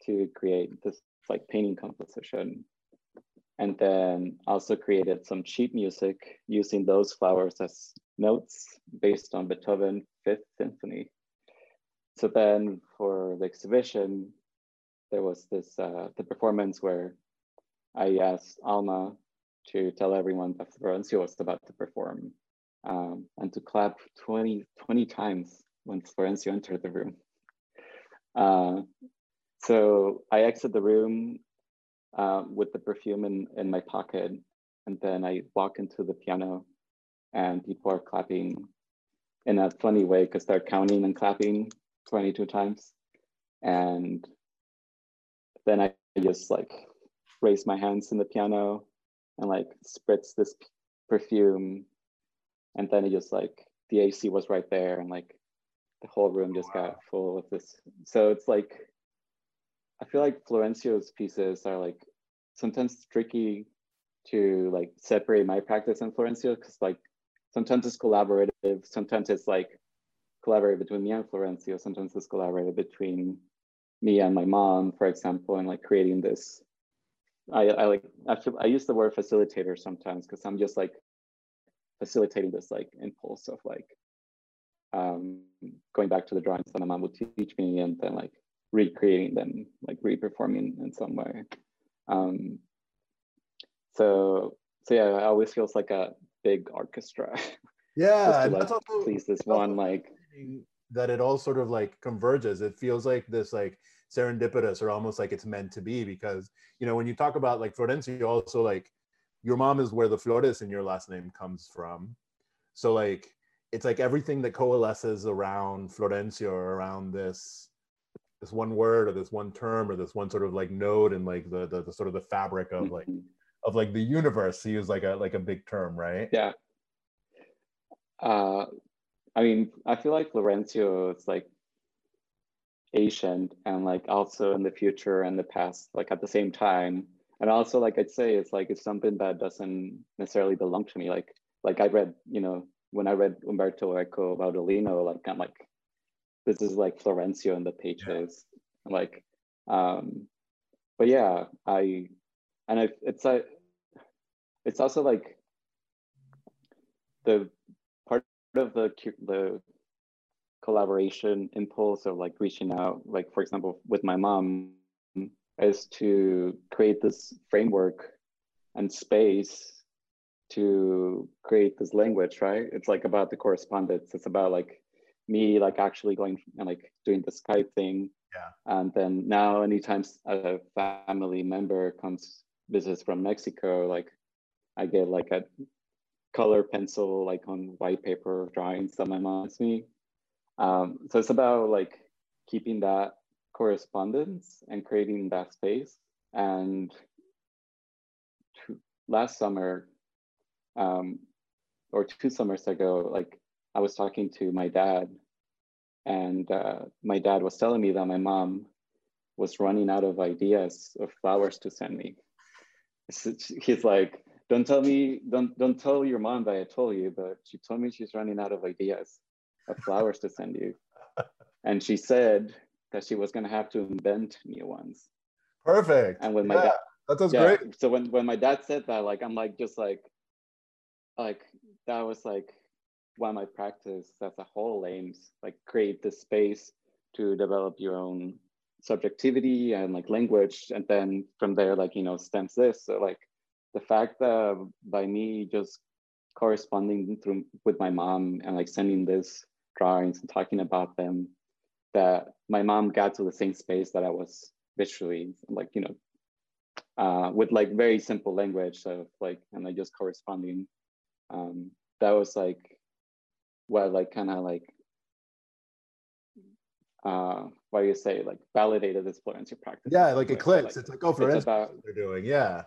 to create this like painting composition and then also created some sheet music using those flowers as notes based on Beethoven Fifth Symphony. So then for the exhibition, there was this uh, the performance where I asked Alma to tell everyone that Florencio was about to perform um, and to clap 20, 20 times when Florencio entered the room. Uh, so I exit the room uh, with the perfume in, in my pocket. And then I walk into the piano and people are clapping in a funny way because they're counting and clapping 22 times. And then I just like raise my hands in the piano and like spritz this perfume. And then it just like the AC was right there and like the whole room just got full of this. So it's like I feel like Florencio's pieces are like sometimes tricky to like separate my practice and Florencio because like sometimes it's collaborative, sometimes it's like collaborative between me and Florencio, sometimes it's collaborative between me and my mom, for example, and like creating this. I, I like I I use the word facilitator sometimes because I'm just like facilitating this like impulse of like um, going back to the drawings that my mom would teach me and then like recreating them, like reperforming in some way. Um, so, so yeah, it always feels like a big orchestra. Yeah, to, like, that's also, please this one like that it all sort of like converges. It feels like this like serendipitous or almost like it's meant to be because you know when you talk about like Florencio also like your mom is where the Flores in your last name comes from. So like it's like everything that coalesces around Florencio or around this this one word or this one term or this one sort of like node and like the, the, the sort of the fabric of like mm-hmm. of like the universe to use like a like a big term, right? Yeah. Uh I mean, I feel like Florencio is like ancient and like also in the future and the past, like at the same time. And also like I'd say it's like it's something that doesn't necessarily belong to me. Like like I read, you know, when I read Umberto Eco about Baudolino, like I'm like, this is like Florencio in the pages. Yeah. Like, um, but yeah, I, and I, it's a, it's also like the part of the the collaboration impulse of like reaching out, like for example, with my mom, is to create this framework and space to create this language, right? It's like about the correspondence. It's about like me like actually going and like doing the Skype thing. Yeah. And then now anytime a family member comes visits from Mexico, like I get like a color pencil like on white paper drawings that my mom has me. Um, so it's about like keeping that correspondence and creating that space. And last summer, um, or two summers ago, like I was talking to my dad, and uh, my dad was telling me that my mom was running out of ideas of flowers to send me. he's like, "Don't tell me, don't don't tell your mom that I told you, but she told me she's running out of ideas of flowers to send you." And she said that she was gonna have to invent new ones. Perfect. And when my yeah, dad, that was yeah, great. So when when my dad said that, like I'm like just like like that was like why my practice as a whole aims like create the space to develop your own subjectivity and like language and then from there like you know stems this so like the fact that by me just corresponding through with my mom and like sending this drawings and talking about them that my mom got to the same space that i was visually like you know uh, with like very simple language of like and like just corresponding. Um, that was like what like kind of like uh what do you say like validated this fluency practice yeah like it clicks like, it's like oh for instance about, they're doing. Yeah.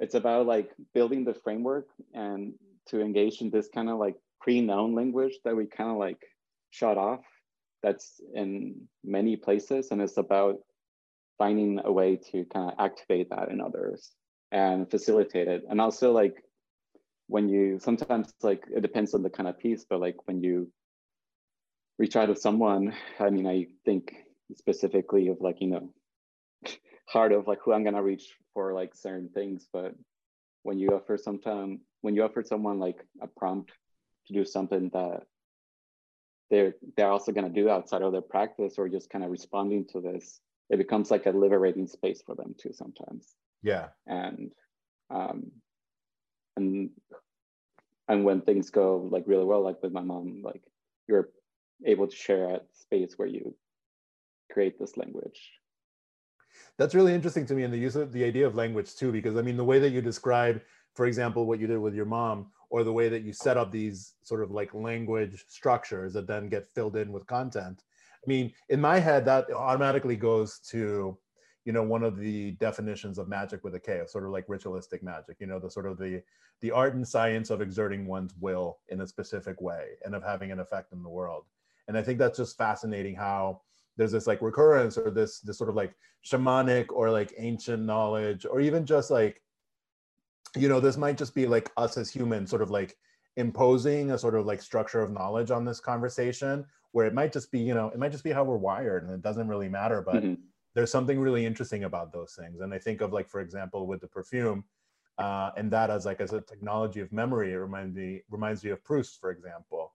It's about like building the framework and to engage in this kind of like pre-known language that we kind of like shut off. That's in many places and it's about finding a way to kind of activate that in others and facilitate it. And also like when you sometimes like it depends on the kind of piece, but like when you reach out to someone, I mean, I think specifically of like, you know, hard of like who I'm gonna reach for like certain things, but when you offer sometime when you offer someone like a prompt to do something that they're they're also gonna do outside of their practice or just kind of responding to this, it becomes like a liberating space for them too sometimes. Yeah. And um and and when things go like really well like with my mom like you're able to share a space where you create this language that's really interesting to me and the use of the idea of language too because i mean the way that you describe for example what you did with your mom or the way that you set up these sort of like language structures that then get filled in with content. I mean in my head that automatically goes to you know one of the definitions of magic with a k of sort of like ritualistic magic you know the sort of the the art and science of exerting one's will in a specific way and of having an effect in the world. And i think that's just fascinating how there's this like recurrence or this this sort of like shamanic or like ancient knowledge or even just like you know this might just be like us as humans sort of like imposing a sort of like structure of knowledge on this conversation where it might just be you know it might just be how we're wired and it doesn't really matter but mm-hmm there's something really interesting about those things. And I think of like, for example, with the perfume, uh, and that as like as a technology of memory, it reminds me reminds me of Proust, for example,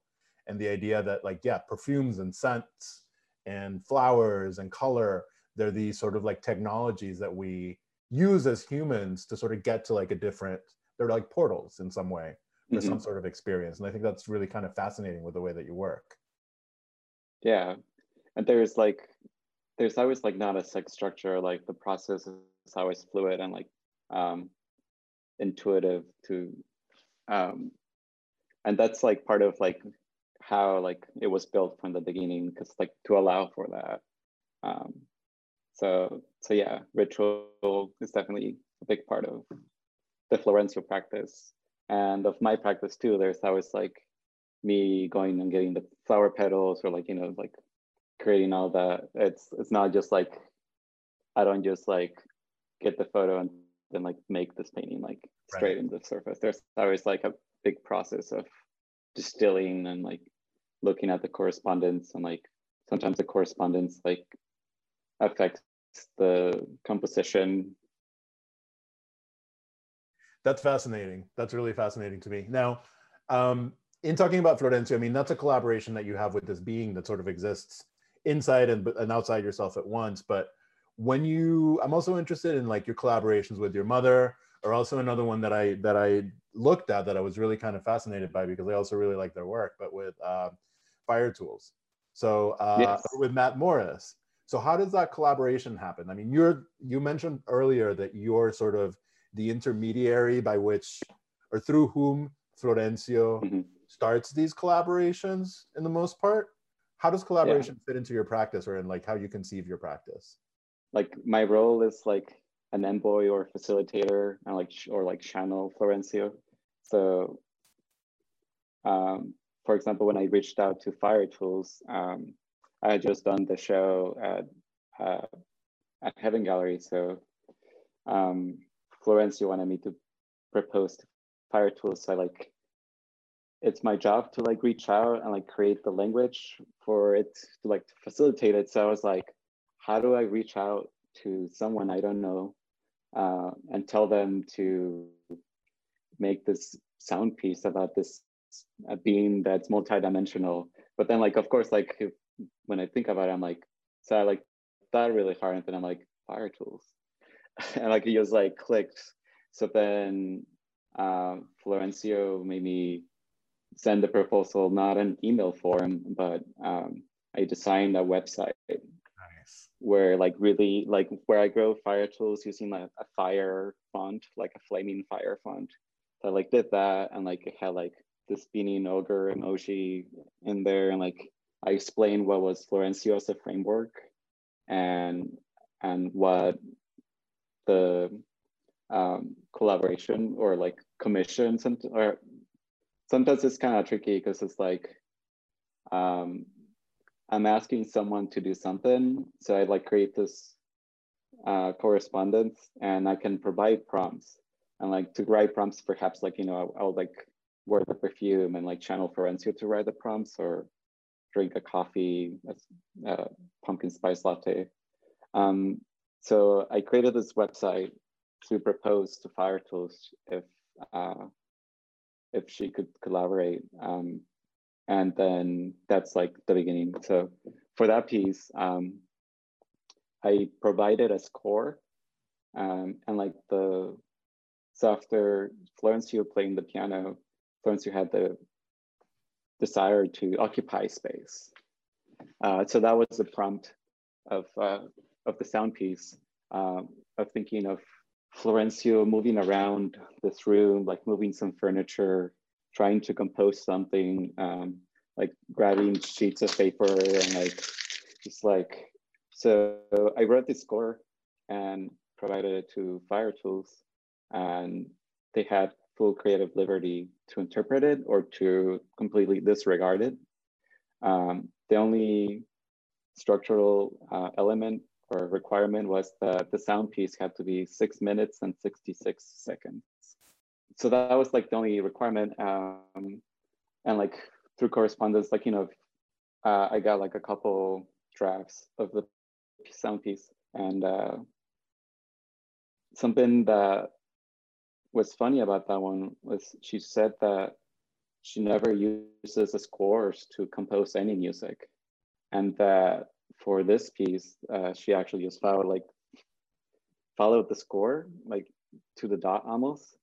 and the idea that like yeah, perfumes and scents and flowers and color, they're these sort of like technologies that we use as humans to sort of get to like a different. They're like portals in some way for mm-hmm. some sort of experience, and I think that's really kind of fascinating with the way that you work. Yeah, and there's like there's always like not a sex structure like the process is always fluid and like um intuitive to um and that's like part of like how like it was built from the beginning because like to allow for that um so so yeah ritual is definitely a big part of the florencio practice and of my practice too there's always like me going and getting the flower petals or like you know like creating all that it's it's not just like i don't just like get the photo and then like make this painting like straight right. into the surface there's always like a big process of distilling and like looking at the correspondence and like sometimes the correspondence like affects the composition. That's fascinating. That's really fascinating to me. Now um, in talking about florencio i mean that's a collaboration that you have with this being that sort of exists inside and, and outside yourself at once. But when you i'm also interested in like your collaborations with your mother or also another one that i that i looked at that i was really kind of fascinated by because i also really like their work but with uh, Fire-Toolz. So uh, yes. with matt morris so how does that collaboration happen i mean you're you mentioned earlier that you're sort of the intermediary by which or through whom florencio mm-hmm. starts these collaborations in the most part how does collaboration yeah. fit into your practice or in like how you conceive your practice like my role is like an envoy or facilitator and like or like channel florencio so um, for example when i reached out to Fire-Toolz um, i just done the show at uh, at heaven gallery so um, florencio wanted me to propose to Fire-Toolz so i like it's my job to like reach out and like create the language for it to like facilitate it. So I was like, how do I reach out to someone I don't know uh, and tell them to make this sound piece about this being that's multidimensional? But then like, of course, like if, when I think about it, I'm like, so I like thought really hard and then I'm like, Fire-Toolz. and like it just like clicked. So then uh, Florencio made me send the proposal not an email form, but um, I designed a website nice. where like really like where I grow Fire-Toolz using like a fire font, like a flaming fire font. So I like did that and like it had like the spinning ogre emoji in there and like I explained what was Florencio as a framework and and what the um, collaboration or like commission or sometimes it's kind of tricky because it's like um, I'm asking someone to do something. So I like create this uh, correspondence and I can provide prompts and like to write prompts, perhaps like, you know, I, will like wear the perfume and like channel Florencio to write the prompts or drink a coffee, a, a pumpkin spice latte. Um, so I created this website to propose to Fire-Toolz if uh, if she could collaborate. Um, and then that's like the beginning. So for that piece, um, I provided a score um, and like the, so after Florencio playing the piano, Florencio had the desire to occupy space. Uh, so that was the prompt of, uh, of the sound piece, uh, of thinking of Florencio moving around this room, like moving some furniture, trying to compose something, um, like grabbing sheets of paper and like just like so I wrote this score and provided it to Fire-Toolz, and they had full creative liberty to interpret it or to completely disregard it. Um, the only structural uh, element or requirement was that the sound piece had to be six minutes and 66 seconds. So that was like the only requirement. Um, and like through correspondence, like, you know, uh, I got like a couple drafts of the sound piece and uh, something that was funny about that one was she said that she never uses the scores to compose any music and that for this piece, uh, she actually just followed like followed the score like to the dot almost.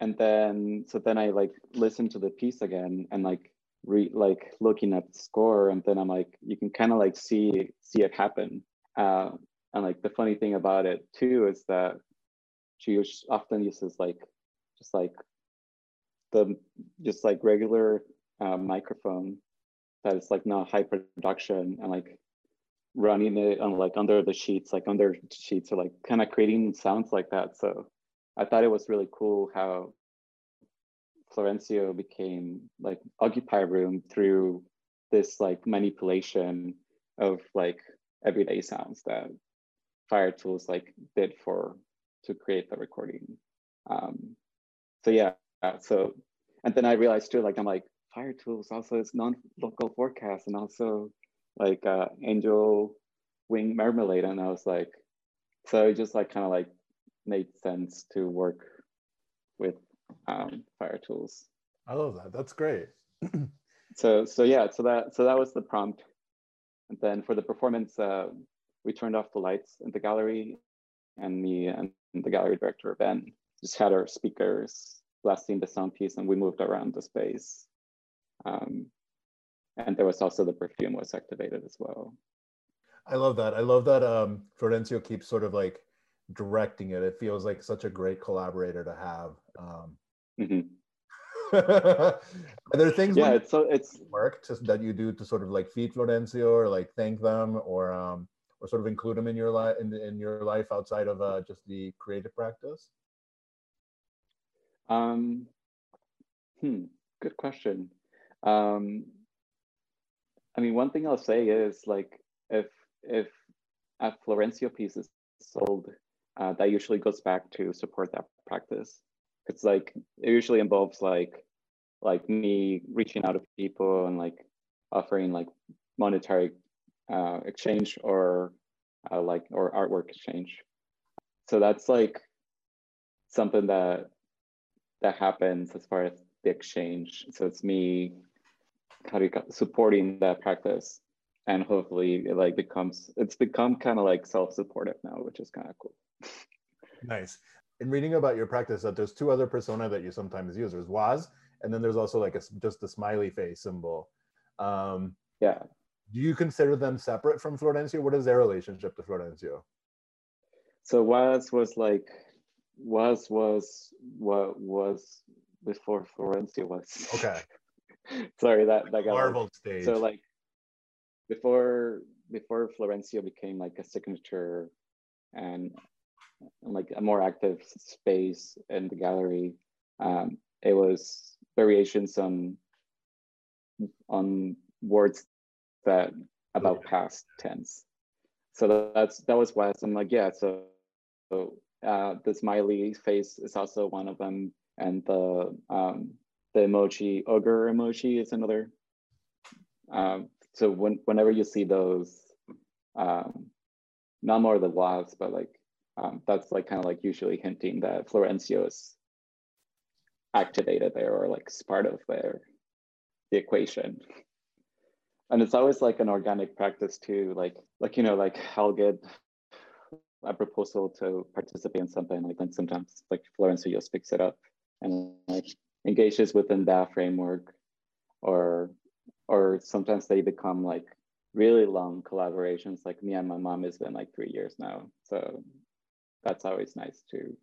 And then so then I like listened to the piece again and like re like looking at the score and then I'm like you can kind of like see see it happen. Uh, and like the funny thing about it too is that she often uses like just like the just like regular uh, microphone that is like not high production and like running it on like under the sheets, like under sheets or like kind of creating sounds like that. So I thought it was really cool how Florencio became like occupy room through this like manipulation of like everyday sounds that Fire-Toolz like did for to create the recording. Um, so yeah, so and then I realized too, like I'm like Fire-Toolz also is Nonlocal Forecast and also like uh, Angel Wing Marmalade, and I was like, so it just like kind of like made sense to work with um, Fire-Toolz. I love that. That's great. so so yeah, so that so that was the prompt, and then for the performance, uh, we turned off the lights in the gallery, and me and the gallery director Ben just had our speakers blasting the sound piece, and we moved around the space. Um, and there was also the perfume was activated as well. I love that. I love that um, Florencio keeps sort of like directing it. It feels like such a great collaborator to have. Um, mm-hmm. are there things yeah it's so it's work to, that you do to sort of like feed florencio or like thank them or um or sort of include them in your life in, in your life outside of uh, just the creative practice? Um hmm good question. Um i mean one thing i'll say is like if if a florencio piece is sold uh, that usually goes back to support that practice. It's like it usually involves like like me reaching out to people and like offering like monetary uh, exchange or uh, like or artwork exchange so that's like something that that happens as far as the exchange so it's me how do you supporting that practice and hopefully it like becomes it's become kind of like self-supportive now which is kind of cool nice in reading about your practice that there's two other persona that you sometimes use. There's Waz, and then there's also like a, just a smiley face symbol. Um, yeah. Do you consider them separate from Florencio? What is their relationship to Florencio? So Waz was like, Waz was what was before Florencio was. Okay. Sorry, that that got Marvel stage. So like before before Florencio became like a signature and like a more active space in the gallery. Um, it was variations on on words that about past tense. So that's that was West. I'm like, yeah. So, so uh, the smiley face is also one of them, and the um, the emoji ogre emoji is another. Um, so when, whenever you see those, um, not more the Waz, but like um, that's like kind of like usually hinting that Florencio is activated there or like part of their the equation. And it's always like an organic practice too, like like you know, like I'll get a proposal to participate in something, like then sometimes like Florencio just picks it up and like engages within that framework, or or sometimes they become like really long collaborations. Like me and my mom has been like three years now, so that's always nice to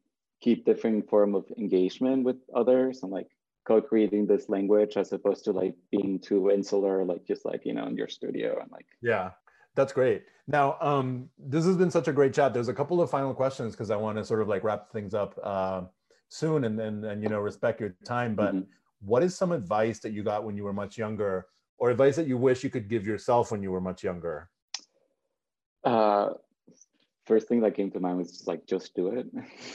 keep different form of engagement with others and like co-creating this language as opposed to like being too insular like just like you know in your studio and like yeah that's great. Now um this has been such a great chat. There's a couple of final questions because i want to sort of like wrap things up uh, soon and then and, and, you know respect your time but mm-hmm. what is some advice that you got when you were much younger or advice that you wish you could give yourself when you were much younger? Uh first thing that came to mind was just like just do it.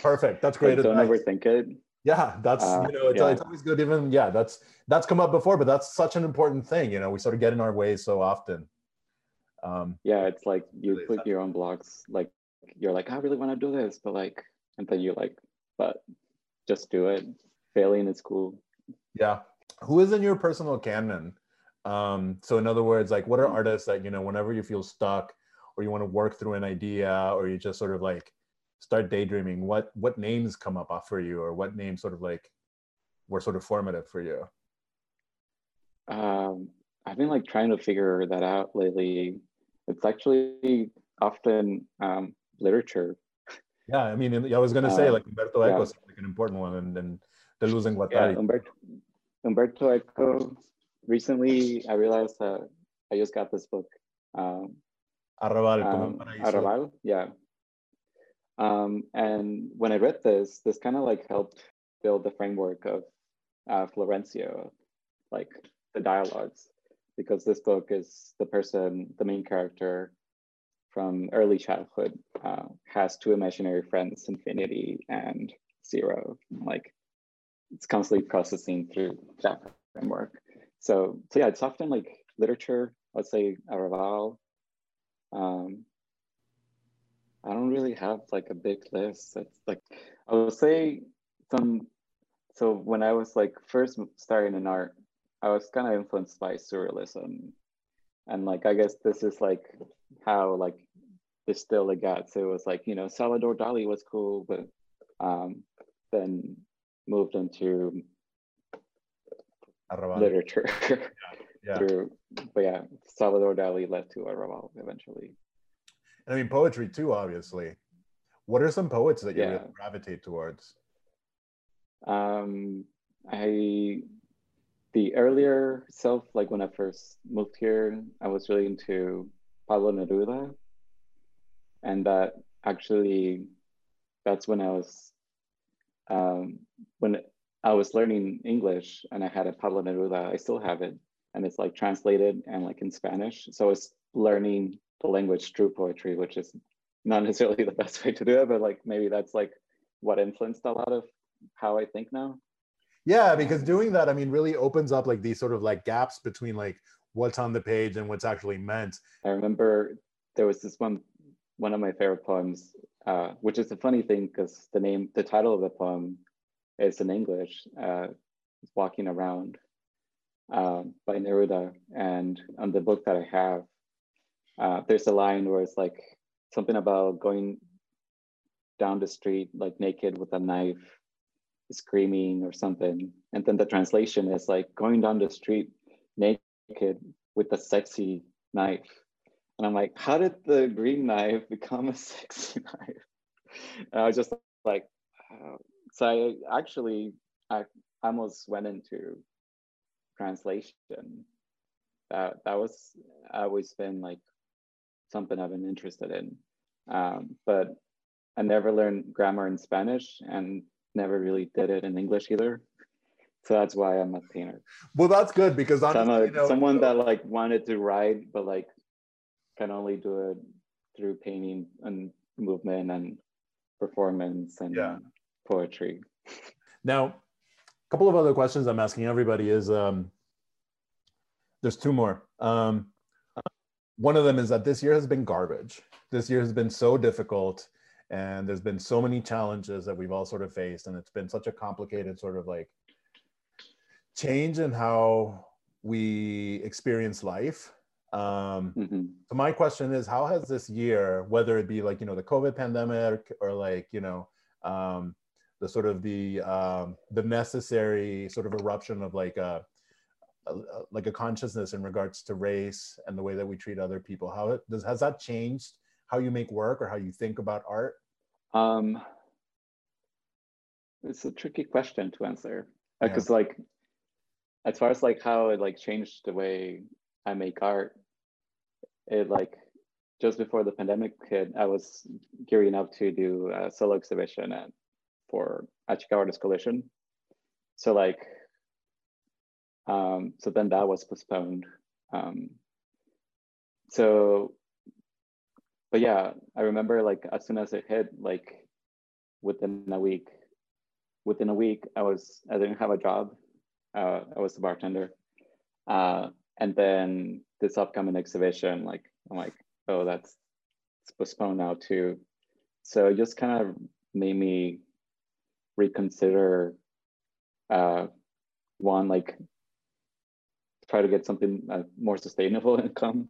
Perfect. That's great like, don't overthink it yeah that's uh, you know it's, yeah. it's always good even yeah that's that's come up before but that's such an important thing you know we sort of get in our ways so often. Um yeah it's like you really put your own blocks like you're like i really want to do this but like and then you're like but just do it. Failing is cool. Yeah. Who is in your personal canon? Um so in other words like what are mm. artists that you know whenever you feel stuck or you want to work through an idea or you just sort of like start daydreaming what what names come up for you or what names sort of like were sort of formative for you um, i've been like trying to figure that out lately it's actually often um, literature yeah i mean i was going to say uh, like umberto eco yeah. is like an important one and, then the en Guattari. Yeah, Umberto, Umberto Eco. Recently, I realized that I just got this book. Um, Arrabal, um, Arrabal, yeah. Um, and when I read this, this kind of like helped build the framework of uh, Florencio, like the dialogues, because this book is the person, the main character from early childhood, uh, has two imaginary friends, Infinity and Zero. Like it's constantly processing through that framework. So, so yeah, it's often like literature, let's say Arrabal. Um, I don't really have like a big list. It's like I would say some. So when I was like first starting in art, I was kind of influenced by surrealism, and like I guess this is like how like distilled it got. So it was like you know Salvador Dali was cool, but um, then moved into Arrabal. literature. yeah. yeah. Through, but yeah, Salvador Dali led to Arrabal eventually. And I mean poetry too, obviously. What are some poets that you yeah. really gravitate towards? Um, I the earlier self, like when I first moved here, I was really into Pablo Neruda, and that actually, that's when I was, um, when I was learning English and I had a Pablo Neruda. I still have it, and it's like translated and like in Spanish. So I was learning language through poetry, which is not necessarily the best way to do it, but like maybe that's like what influenced a lot of how I think now. Yeah, because doing that, I mean, really opens up like these sort of like gaps between like what's on the page and what's actually meant. I remember there was this one one of my favorite poems, uh, which is a funny thing because the name, the title of the poem is in English, uh, Walking Around uh, by Neruda. And on the book that I have, uh, there's a line where it's like something about going down the street like naked with a knife screaming or something. And then the translation is like going down the street naked with a sexy knife. And i'm like how did the green knife become a sexy knife? And i was just like oh. so i actually i almost went into translation. That that was always been like something I've been interested in. Um, but I never learned grammar in Spanish and never really did it in English either. So that's why I'm a painter. Well, that's good because honestly, I'm a, you know, someone that like wanted to write, but like can only do it through painting and movement and performance and yeah. poetry. Now, a couple of other questions I'm asking everybody is um, there's two more. Um, one of them is that this year has been garbage. This year has been so difficult and there's been so many challenges that we've all sort of faced and it's been such a complicated sort of like change in how we experience life um, mm-hmm. so my question is how has this year whether it be like you know the covid pandemic or like you know um, the sort of the um, the necessary sort of eruption of like a like a consciousness in regards to race and the way that we treat other people how it, does has that changed how you make work or how you think about art um it's a tricky question to answer because yeah. like as far as like how it like changed the way i make art it like just before the pandemic hit i was gearing up to do a solo exhibition at for Chicago Artist Coalition. So like um, so then that was postponed. Um, so, but yeah, I remember like as soon as it hit, like within a week, within a week, I was I didn't have a job. Uh, I was a bartender, uh, and then this upcoming exhibition, like I'm like, oh, that's it's postponed now too. So it just kind of made me reconsider uh, one like try to get something uh, more sustainable income.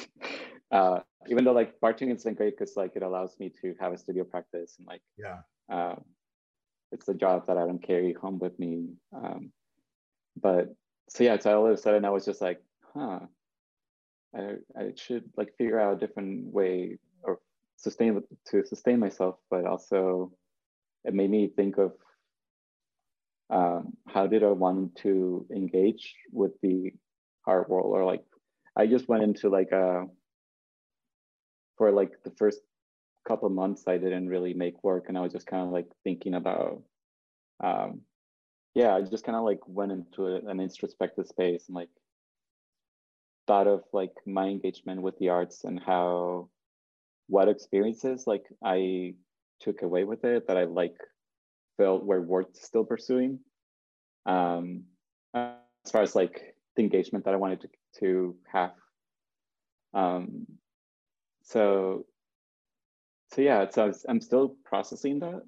uh, even though like bartending has been great because like it allows me to have a studio practice and like yeah, uh, it's a job that I don't carry home with me. Um, but so yeah, so all of a sudden I was just like, huh, I I should like figure out a different way or sustain to sustain myself, but also it made me think of um, how did I want to engage with the art world? Or like I just went into like a for like the first couple months I didn't really make work and I was just kind of like thinking about um yeah I just kind of like went into a, an introspective space and like thought of like my engagement with the arts and how what experiences like I took away with it that I like felt were worth still pursuing. Um as far as like the engagement that I wanted to, to have. Um so so yeah, so I'm still processing that.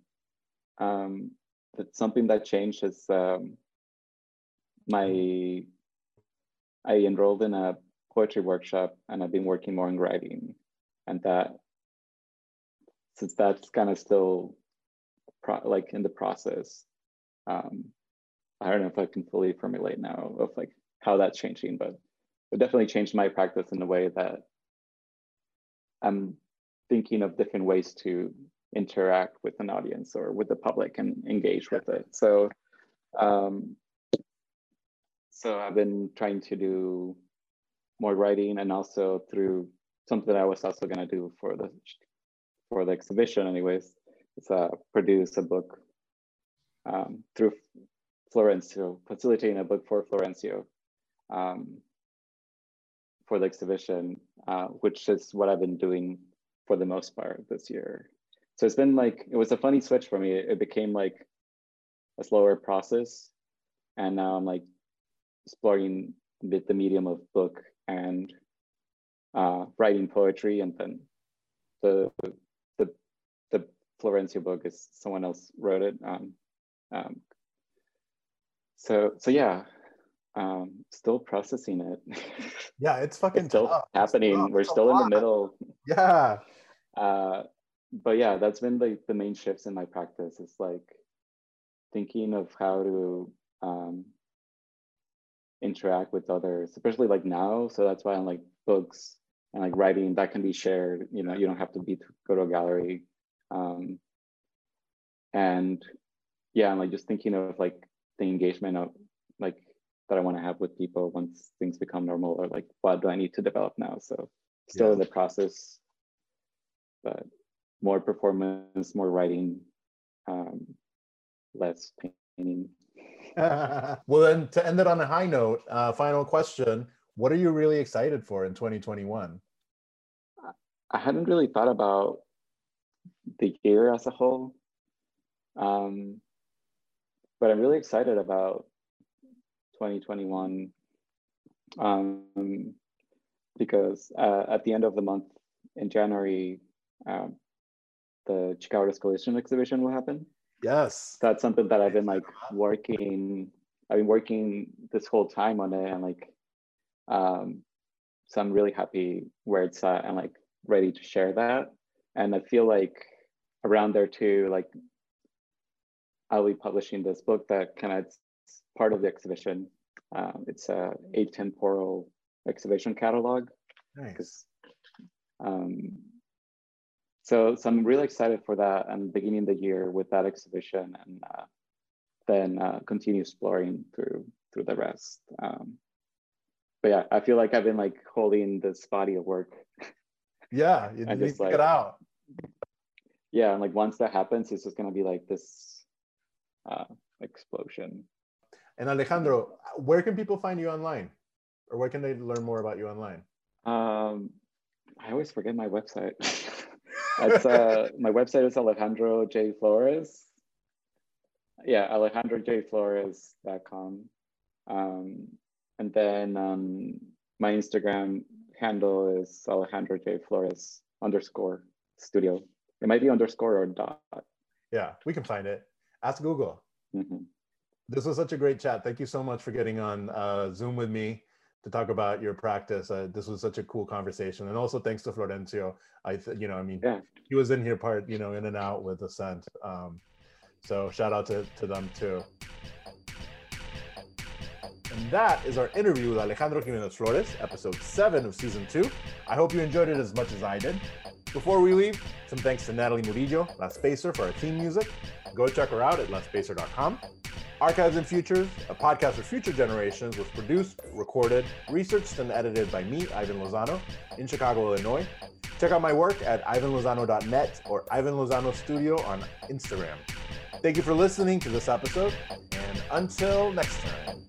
Um, but something that changed is um, my I enrolled in a poetry workshop and I've been working more on writing, and that since that's kind of still like in the process. Um, I don't know if I can fully formulate now of like how that's changing, but it definitely changed my practice in a way that I'm thinking of different ways to interact with an audience or with the public and engage with it. So, um, so I've been trying to do more writing and also through something I was also gonna do for the for the exhibition, anyways. Uh, produce a book um, through Florencio, facilitating a book for Florencio um, for the exhibition, uh, which is what I've been doing for the most part this year. So it's been like, it was a funny switch for me. It became like a slower process. And now I'm like exploring with the medium of book and uh, writing poetry. And then the, the, the Florencio book is someone else wrote it. Um, um, so, so yeah, um, still processing it. Yeah, it's fucking it's still tough. happening. Tough. We're It's still in the middle. Yeah. Uh, but yeah, that's been the, the main shifts in my practice. It's like thinking of how to um, interact with others, especially like now. So that's why I'm like books and like writing that can be shared. You know, you don't have to be to go to a gallery. Um, and yeah, I'm like just thinking of like the engagement of like that I want to have with people once things become normal, or like what do I need to develop now? So still Yeah. in the process, but more performance, more writing, um, less painting. well, then to end it on a high note, uh, final question: What are you really excited for in 2021? I hadn't really thought about the year as a whole, um, but I'm really excited about 2021 um, because uh, at the end of the month in January, um, the Chicago Escalation exhibition will happen. Yes. That's something that I've been like working. I've been working this whole time on it, and like, um, so I'm really happy where it's at and like ready to share that. And I feel like around there too, like I'll be publishing this book that kind of part of the exhibition. Um, it's a atemporal exhibition catalog Nice. because um, so so I'm really excited for that and beginning the year with that exhibition and uh, then uh, continue exploring through through the rest. Um, but yeah, I feel like I've been like holding this body of work. Yeah, you need just, to like- get out. Yeah, and like once that happens, it's just gonna be like this uh, explosion. And Alejandro, where can people find you online, or where can they learn more about you online? Um, I always forget my website. It's uh, my website is Alejandro J Flores. Yeah, alejandro j alejandrojflores.com. Um, and then um, my Instagram handle is Alejandro J Flores underscore studio. It might be underscore or dot. Yeah, we can find it. Ask Google. Mhm. This was such a great chat. Thank you so much for getting on uh, Zoom with me to talk about your practice. Uh, this was such a cool conversation, and also thanks to Florencio. I, th- you know, I mean, Yeah. he was in here part, you know, in and out with Ascent. Um, so shout out to, to them too. And that is our interview with Alejandro Jimenez Flores, episode seven of season two. I hope you enjoyed it as much as I did. Before we leave, some thanks to Natalie Murillo, La Spacer, for our theme music. Go check her out at laspacer.com. Archives and Futures, a podcast for future generations, was produced, recorded, researched, and edited by me, Ivan Lozano, in Chicago, Illinois. Check out my work at ivanlozano.net or Ivan Lozano Studio on Instagram. Thank you for listening to this episode, and until next time.